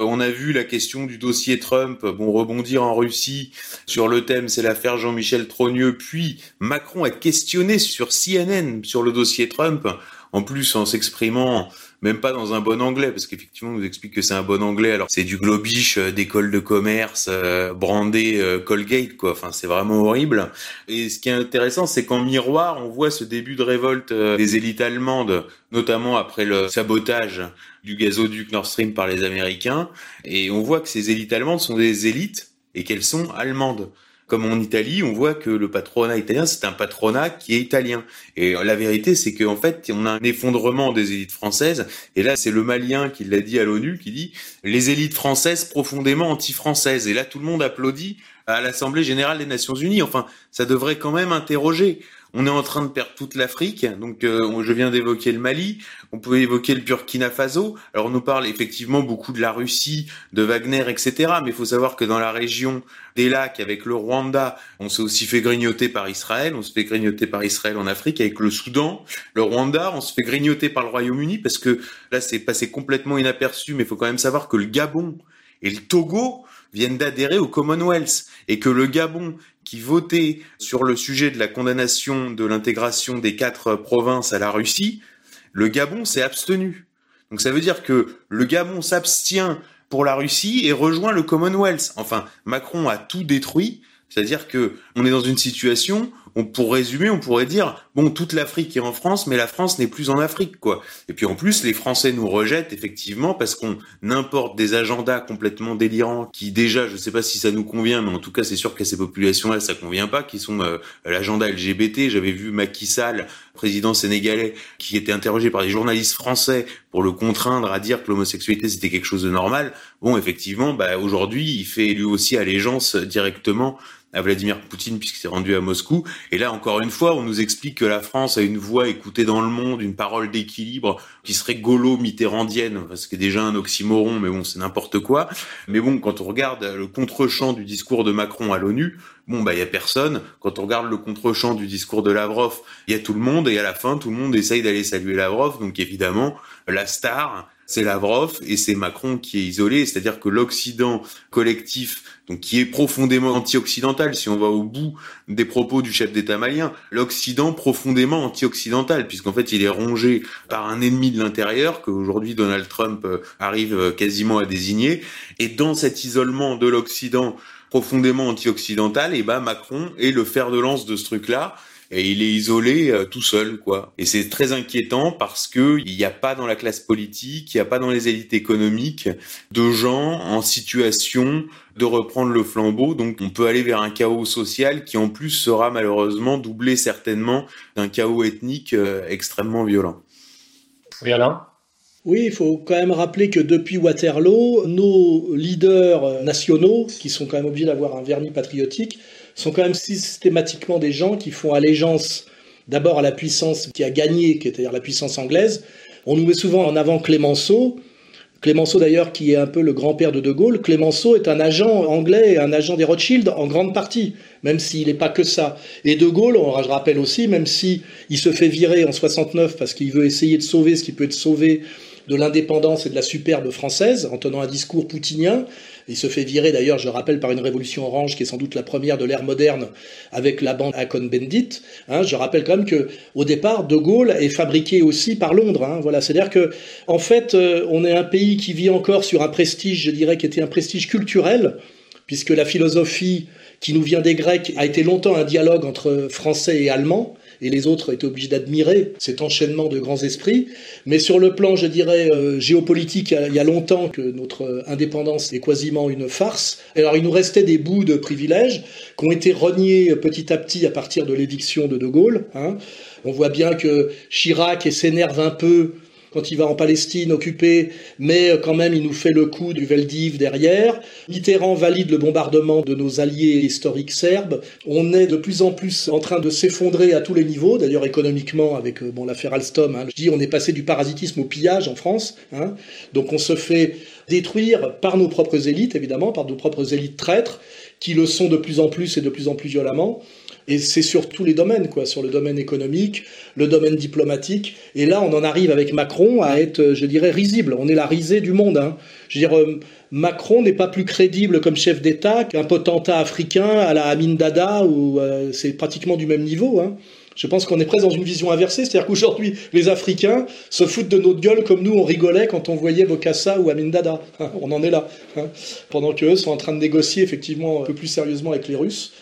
On a vu la question du dossier Trump, bon, rebondir en Russie sur le thème, c'est l'affaire Jean-Michel Trogneux, puis Macron a questionné sur CNN sur le dossier Trump, en plus en s'exprimant même pas dans un bon anglais, parce qu'effectivement, on nous explique que c'est un bon anglais, alors c'est du globish euh, d'école de commerce, euh, brandé euh, Colgate, quoi. Enfin, c'est vraiment horrible. Et ce qui est intéressant, c'est qu'en miroir, on voit ce début de révolte des élites allemandes, notamment après le sabotage du gazoduc Nord Stream par les Américains, et on voit que ces élites allemandes sont des élites et qu'elles sont allemandes comme en Italie, on voit que le patronat italien, c'est un patronat qui est italien. Et la vérité, c'est qu'en fait, on a un effondrement des élites françaises. Et là, c'est le Malien qui l'a dit à l'ONU, qui dit les élites françaises profondément anti-françaises. Et là, tout le monde applaudit à l'Assemblée générale des Nations unies. Enfin, ça devrait quand même interroger. On est en train de perdre toute l'Afrique. Donc, euh, je viens d'évoquer le Mali. On peut évoquer le Burkina Faso. Alors, on nous parle effectivement beaucoup de la Russie, de Wagner, etc. Mais il faut savoir que dans la région des lacs, avec le Rwanda, on s'est aussi fait grignoter par Israël. On se fait grignoter par Israël en Afrique. Avec le Soudan, le Rwanda, on se fait grignoter par le Royaume-Uni parce que là, c'est passé complètement inaperçu. Mais il faut quand même savoir que le Gabon et le Togo viennent d'adhérer au Commonwealth et que le Gabon qui votait sur le sujet de la condamnation de l'intégration des quatre provinces à la Russie, le Gabon s'est abstenu. Donc ça veut dire que le Gabon s'abstient pour la Russie et rejoint le Commonwealth. Enfin, Macron a tout détruit, c'est-à-dire que on est dans une situation on, pour résumer, on pourrait dire, bon, toute l'Afrique est en France, mais la France n'est plus en Afrique, quoi. Et puis en plus, les Français nous rejettent effectivement parce qu'on importe des agendas complètement délirants qui déjà, je sais pas si ça nous convient, mais en tout cas, c'est sûr qu'à ces populations-là, ça convient pas, qui sont euh, l'agenda LGBT. J'avais vu Macky Sall, président sénégalais, qui était interrogé par des journalistes français pour le contraindre à dire que l'homosexualité c'était quelque chose de normal. Bon, effectivement, bah, aujourd'hui, il fait lui aussi allégeance directement à Vladimir Poutine puisqu'il s'est rendu à Moscou. Et là, encore une fois, on nous explique que la France a une voix écoutée dans le monde, une parole d'équilibre qui serait gaulo-mitterrandienne, ce qui est déjà un oxymoron, mais bon, c'est n'importe quoi. Mais bon, quand on regarde le contre-champ du discours de Macron à l'ONU, bon, bah, il y a personne. Quand on regarde le contre-champ du discours de Lavrov, il y a tout le monde, et à la fin, tout le monde essaye d'aller saluer Lavrov. Donc évidemment, la star, c'est Lavrov et c'est Macron qui est isolé, c'est-à-dire que l'Occident collectif, donc qui est profondément anti-occidental, si on va au bout des propos du chef d'État malien, l'Occident profondément anti-occidental, puisqu'en fait il est rongé par un ennemi de l'intérieur qu'aujourd'hui Donald Trump euh, arrive euh, quasiment à désigner, et dans cet isolement de l'Occident profondément anti-occidental, et ben Macron est le fer de lance de ce truc-là et il est isolé euh, tout seul quoi. Et c'est très inquiétant parce que il n'y a pas dans la classe politique, il n'y a pas dans les élites économiques de gens en situation de reprendre le flambeau. Donc on peut aller vers un chaos social qui en plus sera malheureusement doublé certainement d'un chaos ethnique euh, extrêmement violent. Oui Alain? Oui, il faut quand même rappeler que depuis Waterloo, nos leaders nationaux, qui sont quand même obligés d'avoir un vernis patriotique, sont quand même systématiquement des gens qui font allégeance d'abord à la puissance qui a gagné, qui est-à-dire la puissance anglaise. On nous met souvent en avant Clémenceau. Clémenceau d'ailleurs qui est un peu le grand-père de De Gaulle. Clémenceau est un agent anglais, un agent des Rothschild en grande partie, même s'il n'est pas que ça. Et De Gaulle, je rappelle aussi, même si il se fait virer en 69 parce qu'il veut essayer de sauver ce qui peut être sauvé de l'indépendance et de la superbe française en tenant un discours poutinien, il se fait virer d'ailleurs, je rappelle, par une révolution orange qui est sans doute la première de l'ère moderne avec la bande Akon Bendit. Hein, je rappelle quand même que au départ, De Gaulle est fabriqué aussi par Londres. Hein, voilà, c'est-à-dire que en fait, euh, on est un pays qui vit encore sur un prestige, je dirais, qui était un prestige culturel, puisque la philosophie qui nous vient des Grecs a été longtemps un dialogue entre Français et Allemands et les autres étaient obligés d'admirer cet enchaînement de grands esprits. Mais sur le plan, je dirais, euh, géopolitique, il y a longtemps que notre indépendance est quasiment une farce. Alors il nous restait des bouts de privilèges qui ont été reniés petit à petit à partir de l'éviction de De Gaulle. Hein. On voit bien que Chirac s'énerve un peu quand il va en Palestine occupée, mais euh, quand même il nous fait le coup du Veldiv derrière. Mitterrand valide le bombardement de nos alliés historiques serbes. On est de plus en plus en train de s'effondrer à tous les niveaux, d'ailleurs économiquement avec euh, bon, l'affaire Alstom. Hein. Je dis on est passé du parasitisme au pillage en France. Hein. Donc on se fait détruire par nos propres élites, évidemment, par nos propres élites traîtres, qui le sont de plus en plus et de plus en plus violemment. Et c'est sur tous les domaines, quoi, sur le domaine économique, le domaine diplomatique. Et là, on en arrive avec Macron à être, je dirais, risible. On est la risée du monde. Hein. Je veux dire, euh, Macron n'est pas plus crédible comme chef d'État qu'un potentat africain à la Amin Dada, où euh, c'est pratiquement du même niveau. Hein. Je pense qu'on est presque dans une vision inversée, c'est-à-dire qu'aujourd'hui, les Africains se foutent de notre gueule comme nous, on rigolait quand on voyait Bokassa ou Amin Dada. Hein, on en est là. Hein, pendant qu'eux sont en train de négocier effectivement un peu plus sérieusement avec les Russes.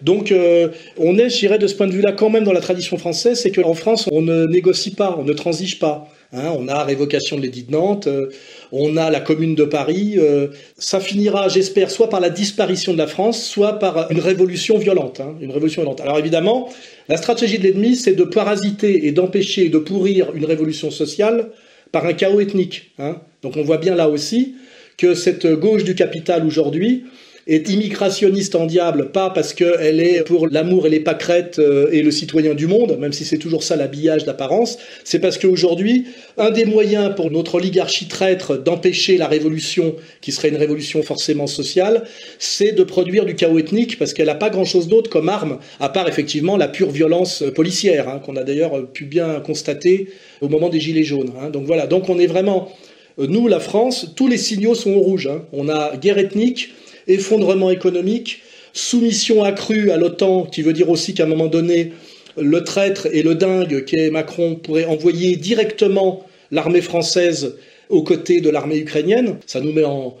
Donc, euh, on est, je dirais, de ce point de vue-là, quand même dans la tradition française, c'est qu'en France, on ne négocie pas, on ne transige pas. On a révocation de l'édit de Nantes, euh, on a la Commune de Paris. Euh, ça finira, j'espère, soit par la disparition de la France, soit par une révolution violente. une révolution violente. Alors évidemment, la stratégie de l'ennemi, c'est de parasiter et d'empêcher de pourrir une révolution sociale par un chaos ethnique. Hein. Donc on voit bien là aussi que cette gauche du capital aujourd'hui, est immigrationniste en diable, pas parce qu'elle est pour l'amour et les pâquerettes euh, et le citoyen du monde, même si c'est toujours ça l'habillage d'apparence, c'est parce qu'aujourd'hui, un des moyens pour notre oligarchie traître d'empêcher la révolution, qui serait une révolution forcément sociale, c'est de produire du chaos ethnique, parce qu'elle n'a pas grand-chose d'autre comme arme, à part effectivement la pure violence policière, hein, qu'on a d'ailleurs pu bien constater au moment des Gilets jaunes. Hein. Donc voilà, donc on est vraiment... Euh, nous, la France, tous les signaux sont au rouge. Hein. On a guerre ethnique, effondrement économique, soumission accrue à l'OTAN, qui veut dire aussi qu'à un moment donné, le traître et le dingue qu'est Macron pourrait envoyer directement l'armée française aux côtés de l'armée ukrainienne. Ça nous met en,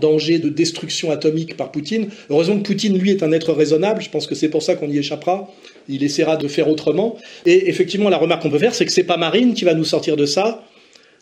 danger de destruction atomique par Poutine. Heureusement que Poutine, lui, est un être raisonnable. Je pense que c'est pour ça qu'on y échappera. Il essaiera de faire autrement. Et effectivement, la remarque qu'on peut faire, c'est que c'est pas Marine qui va nous sortir de ça.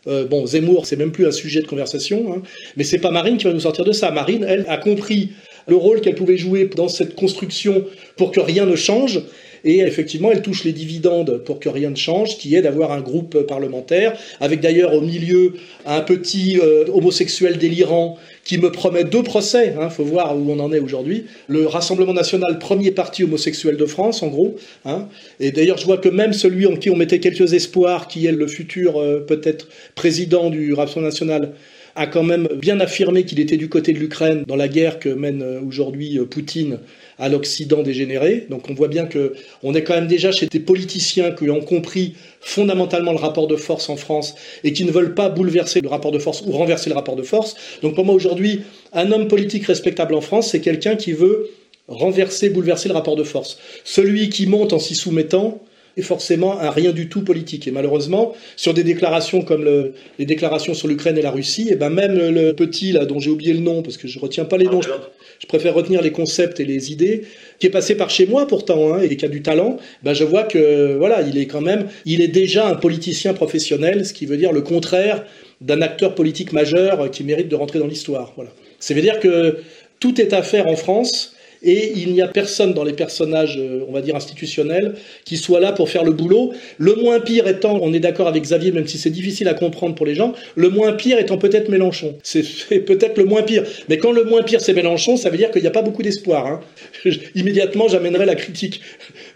Euh, bon, Zemmour, c'est même plus un sujet de conversation, hein, mais c'est pas Marine qui va nous sortir de ça. Marine, elle, a compris le rôle qu'elle pouvait jouer dans cette construction pour que rien ne change. Et effectivement, elle touche les dividendes pour que rien ne change, qui est d'avoir un groupe parlementaire, avec d'ailleurs au milieu un petit euh, homosexuel délirant qui me promet deux procès. Il hein, faut voir où on en est aujourd'hui. Le Rassemblement national, premier parti homosexuel de France, en gros. Hein. Et d'ailleurs, je vois que même celui en qui on mettait quelques espoirs, qui est le futur euh, peut-être président du Rassemblement national, a quand même bien affirmé qu'il était du côté de l'Ukraine dans la guerre que mène euh, aujourd'hui euh, Poutine à l'Occident dégénéré. Donc on voit bien que on est quand même déjà chez des politiciens qui ont compris fondamentalement le rapport de force en France et qui ne veulent pas bouleverser le rapport de force ou renverser le rapport de force. Donc pour moi aujourd'hui, un homme politique respectable en France, c'est quelqu'un qui veut renverser, bouleverser le rapport de force. Celui qui monte en s'y soumettant, forcément un rien du tout politique. Et malheureusement, sur des déclarations comme les déclarations sur l'Ukraine et la Russie, et eh ben même le petit là dont j'ai oublié le nom parce que je retiens pas les noms, je, préfère retenir les concepts et les idées, qui est passé par chez moi pourtant hein, et qui a du talent, ben je vois que voilà, il est quand même, il est déjà un politicien professionnel, ce qui veut dire le contraire d'un acteur politique majeur qui mérite de rentrer dans l'histoire. Voilà. Ça veut dire que tout est à faire en France et il n'y a personne dans les personnages, euh, on va dire, institutionnels, qui soit là pour faire le boulot. Le moins pire étant, on est d'accord avec Xavier, même si c'est difficile à comprendre pour les gens, le moins pire étant peut-être Mélenchon. C'est peut-être le moins pire. Mais quand le moins pire c'est Mélenchon, ça veut dire qu'il n'y a pas beaucoup d'espoir. Hein. <laughs> Immédiatement, j'amènerai la critique.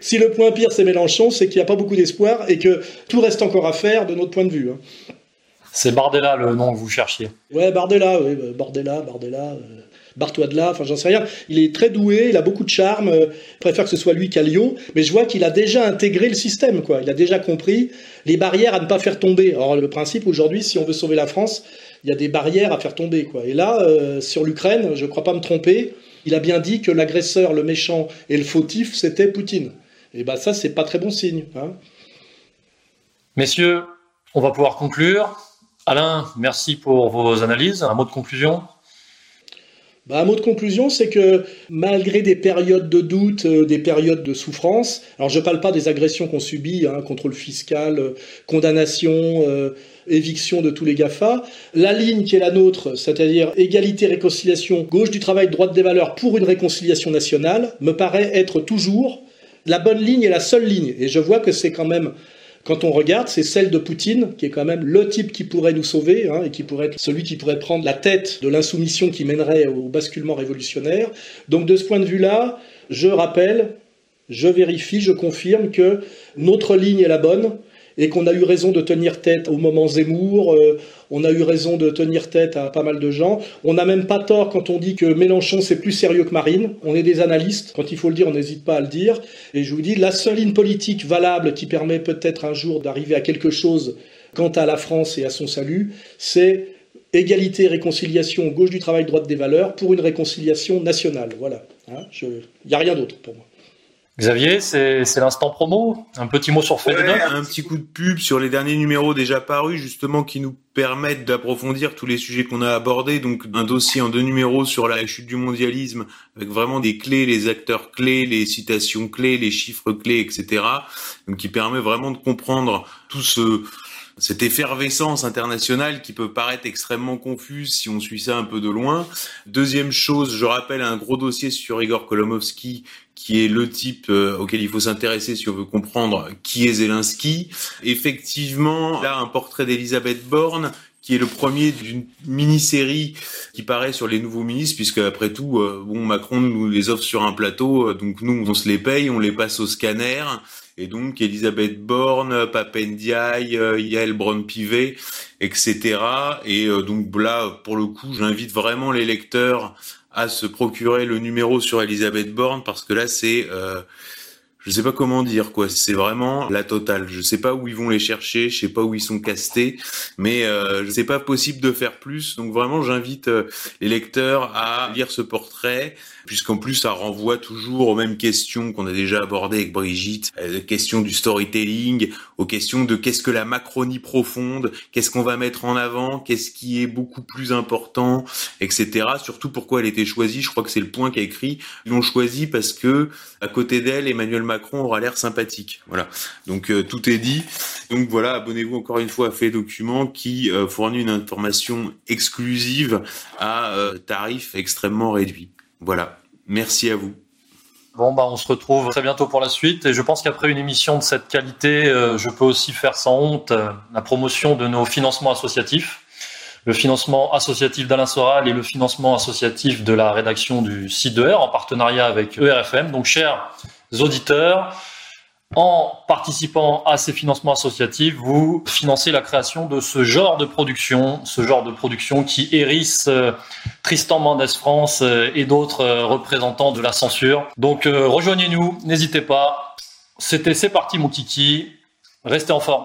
Si le point pire c'est Mélenchon, c'est qu'il n'y a pas beaucoup d'espoir et que tout reste encore à faire de notre point de vue. Hein. C'est Bardella le nom que vous cherchiez. Ouais, Bardella, oui, Bardella, Bardella. Euh barre-toi de là, enfin j'en sais rien. Il est très doué, il a beaucoup de charme, euh, préfère que ce soit lui qu'à Lyon, mais je vois qu'il a déjà intégré le système, quoi. Il a déjà compris les barrières à ne pas faire tomber. Alors le principe aujourd'hui, si on veut sauver la France, il y a des barrières à faire tomber, quoi. Et là, euh, sur l'Ukraine, je ne crois pas me tromper, il a bien dit que l'agresseur, le méchant et le fautif, c'était Poutine. Et ben ça, c'est pas très bon signe. Hein. Messieurs, on va pouvoir conclure. Alain, merci pour vos analyses. Un mot de conclusion? Bah, un mot de conclusion, c'est que malgré des périodes de doute, euh, des périodes de souffrance, alors je ne parle pas des agressions qu'on subit, hein, contrôle fiscal, euh, condamnation, euh, éviction de tous les GAFA, la ligne qui est la nôtre, c'est-à-dire égalité, réconciliation, gauche du travail, droite des valeurs pour une réconciliation nationale, me paraît être toujours la bonne ligne et la seule ligne. Et je vois que c'est quand même quand on regarde, c'est celle de Poutine, qui est quand même le type qui pourrait nous sauver, hein, et qui pourrait être celui qui pourrait prendre la tête de l'insoumission qui mènerait au basculement révolutionnaire. Donc de ce point de vue-là, je rappelle, je vérifie, je confirme que notre ligne est la bonne, et qu'on a eu raison de tenir tête au moment Zemmour, euh, on a eu raison de tenir tête à pas mal de gens. On n'a même pas tort quand on dit que Mélenchon c'est plus sérieux que Marine. On est des analystes, quand il faut le dire, on n'hésite pas à le dire. Et je vous dis, la seule ligne politique valable qui permet peut-être un jour d'arriver à quelque chose quant à la France et à son salut, c'est égalité, réconciliation, gauche du travail, droite des valeurs, pour une réconciliation nationale. Voilà. Il hein, n'y a rien d'autre pour moi. Xavier, c'est l'instant promo? Un petit mot sur Facebook. un petit coup de pub sur les derniers numéros déjà parus, justement, qui nous permettent d'approfondir tous les sujets qu'on a abordés. Donc, un dossier en deux numéros sur la chute du mondialisme, avec vraiment des clés, les acteurs clés, les citations clés, les chiffres clés, etc. Donc, qui permet vraiment de comprendre tout ce cette effervescence internationale qui peut paraître extrêmement confuse si on suit ça un peu de loin. Deuxième chose, je rappelle un gros dossier sur Igor Kolomovski qui est le type euh, auquel il faut s'intéresser si on veut comprendre qui est Zelensky. Effectivement, là, un portrait d'Elisabeth Borne qui est le premier d'une mini-série qui paraît sur les nouveaux ministres, puisque après tout, euh, bon, Macron nous les offre sur un plateau, euh, donc nous, on se les paye, on les passe au scanner, et donc Elisabeth Borne, Papendiaï, euh, Yael Braun-Pivet, etc. Et euh, donc là, pour le coup, j'invite vraiment les lecteurs à se procurer le numéro sur Elisabeth Borne parce que là, c'est euh, je sais pas comment dire quoi. C'est vraiment la totale. Je sais pas où ils vont les chercher, je sais pas où ils sont castés, mais euh, sais pas possible de faire plus. Donc vraiment, j'invite euh, les lecteurs à lire ce portrait, puisqu'en plus ça renvoie toujours aux mêmes questions qu'on a déjà abordées avec Brigitte, euh, questions du storytelling, aux questions de qu'est-ce que la Macronie profonde, qu'est-ce qu'on va mettre en avant, qu'est-ce qui est beaucoup plus important, etc. Surtout pourquoi elle était choisie. Je crois que c'est le point qu'a écrit. Ils l'ont choisie parce que à côté d'elle, Emmanuel Macron aura l'air sympathique. Voilà. Donc euh, tout est dit. Donc voilà, abonnez-vous encore une fois à Fait Document qui euh, fournit une information exclusive à euh, tarif extrêmement réduit. Voilà. Merci à vous. Bon, bah, on se retrouve très bientôt pour la suite. Et je pense qu'après une émission de cette qualité, je peux aussi faire sans honte la promotion de nos financements associatifs. Le financement associatif d'Alain Soral et le financement associatif de la rédaction du site en partenariat avec ERFM. Donc, chers auditeurs. En participant à ces financements associatifs, vous financez la création de ce genre de production, ce genre de production qui hérisse euh, Tristan Mendes France euh, et d'autres euh, représentants de la censure. Donc rejoignez-nous, n'hésitez pas. C'était C'est parti mon kiki, restez en forme.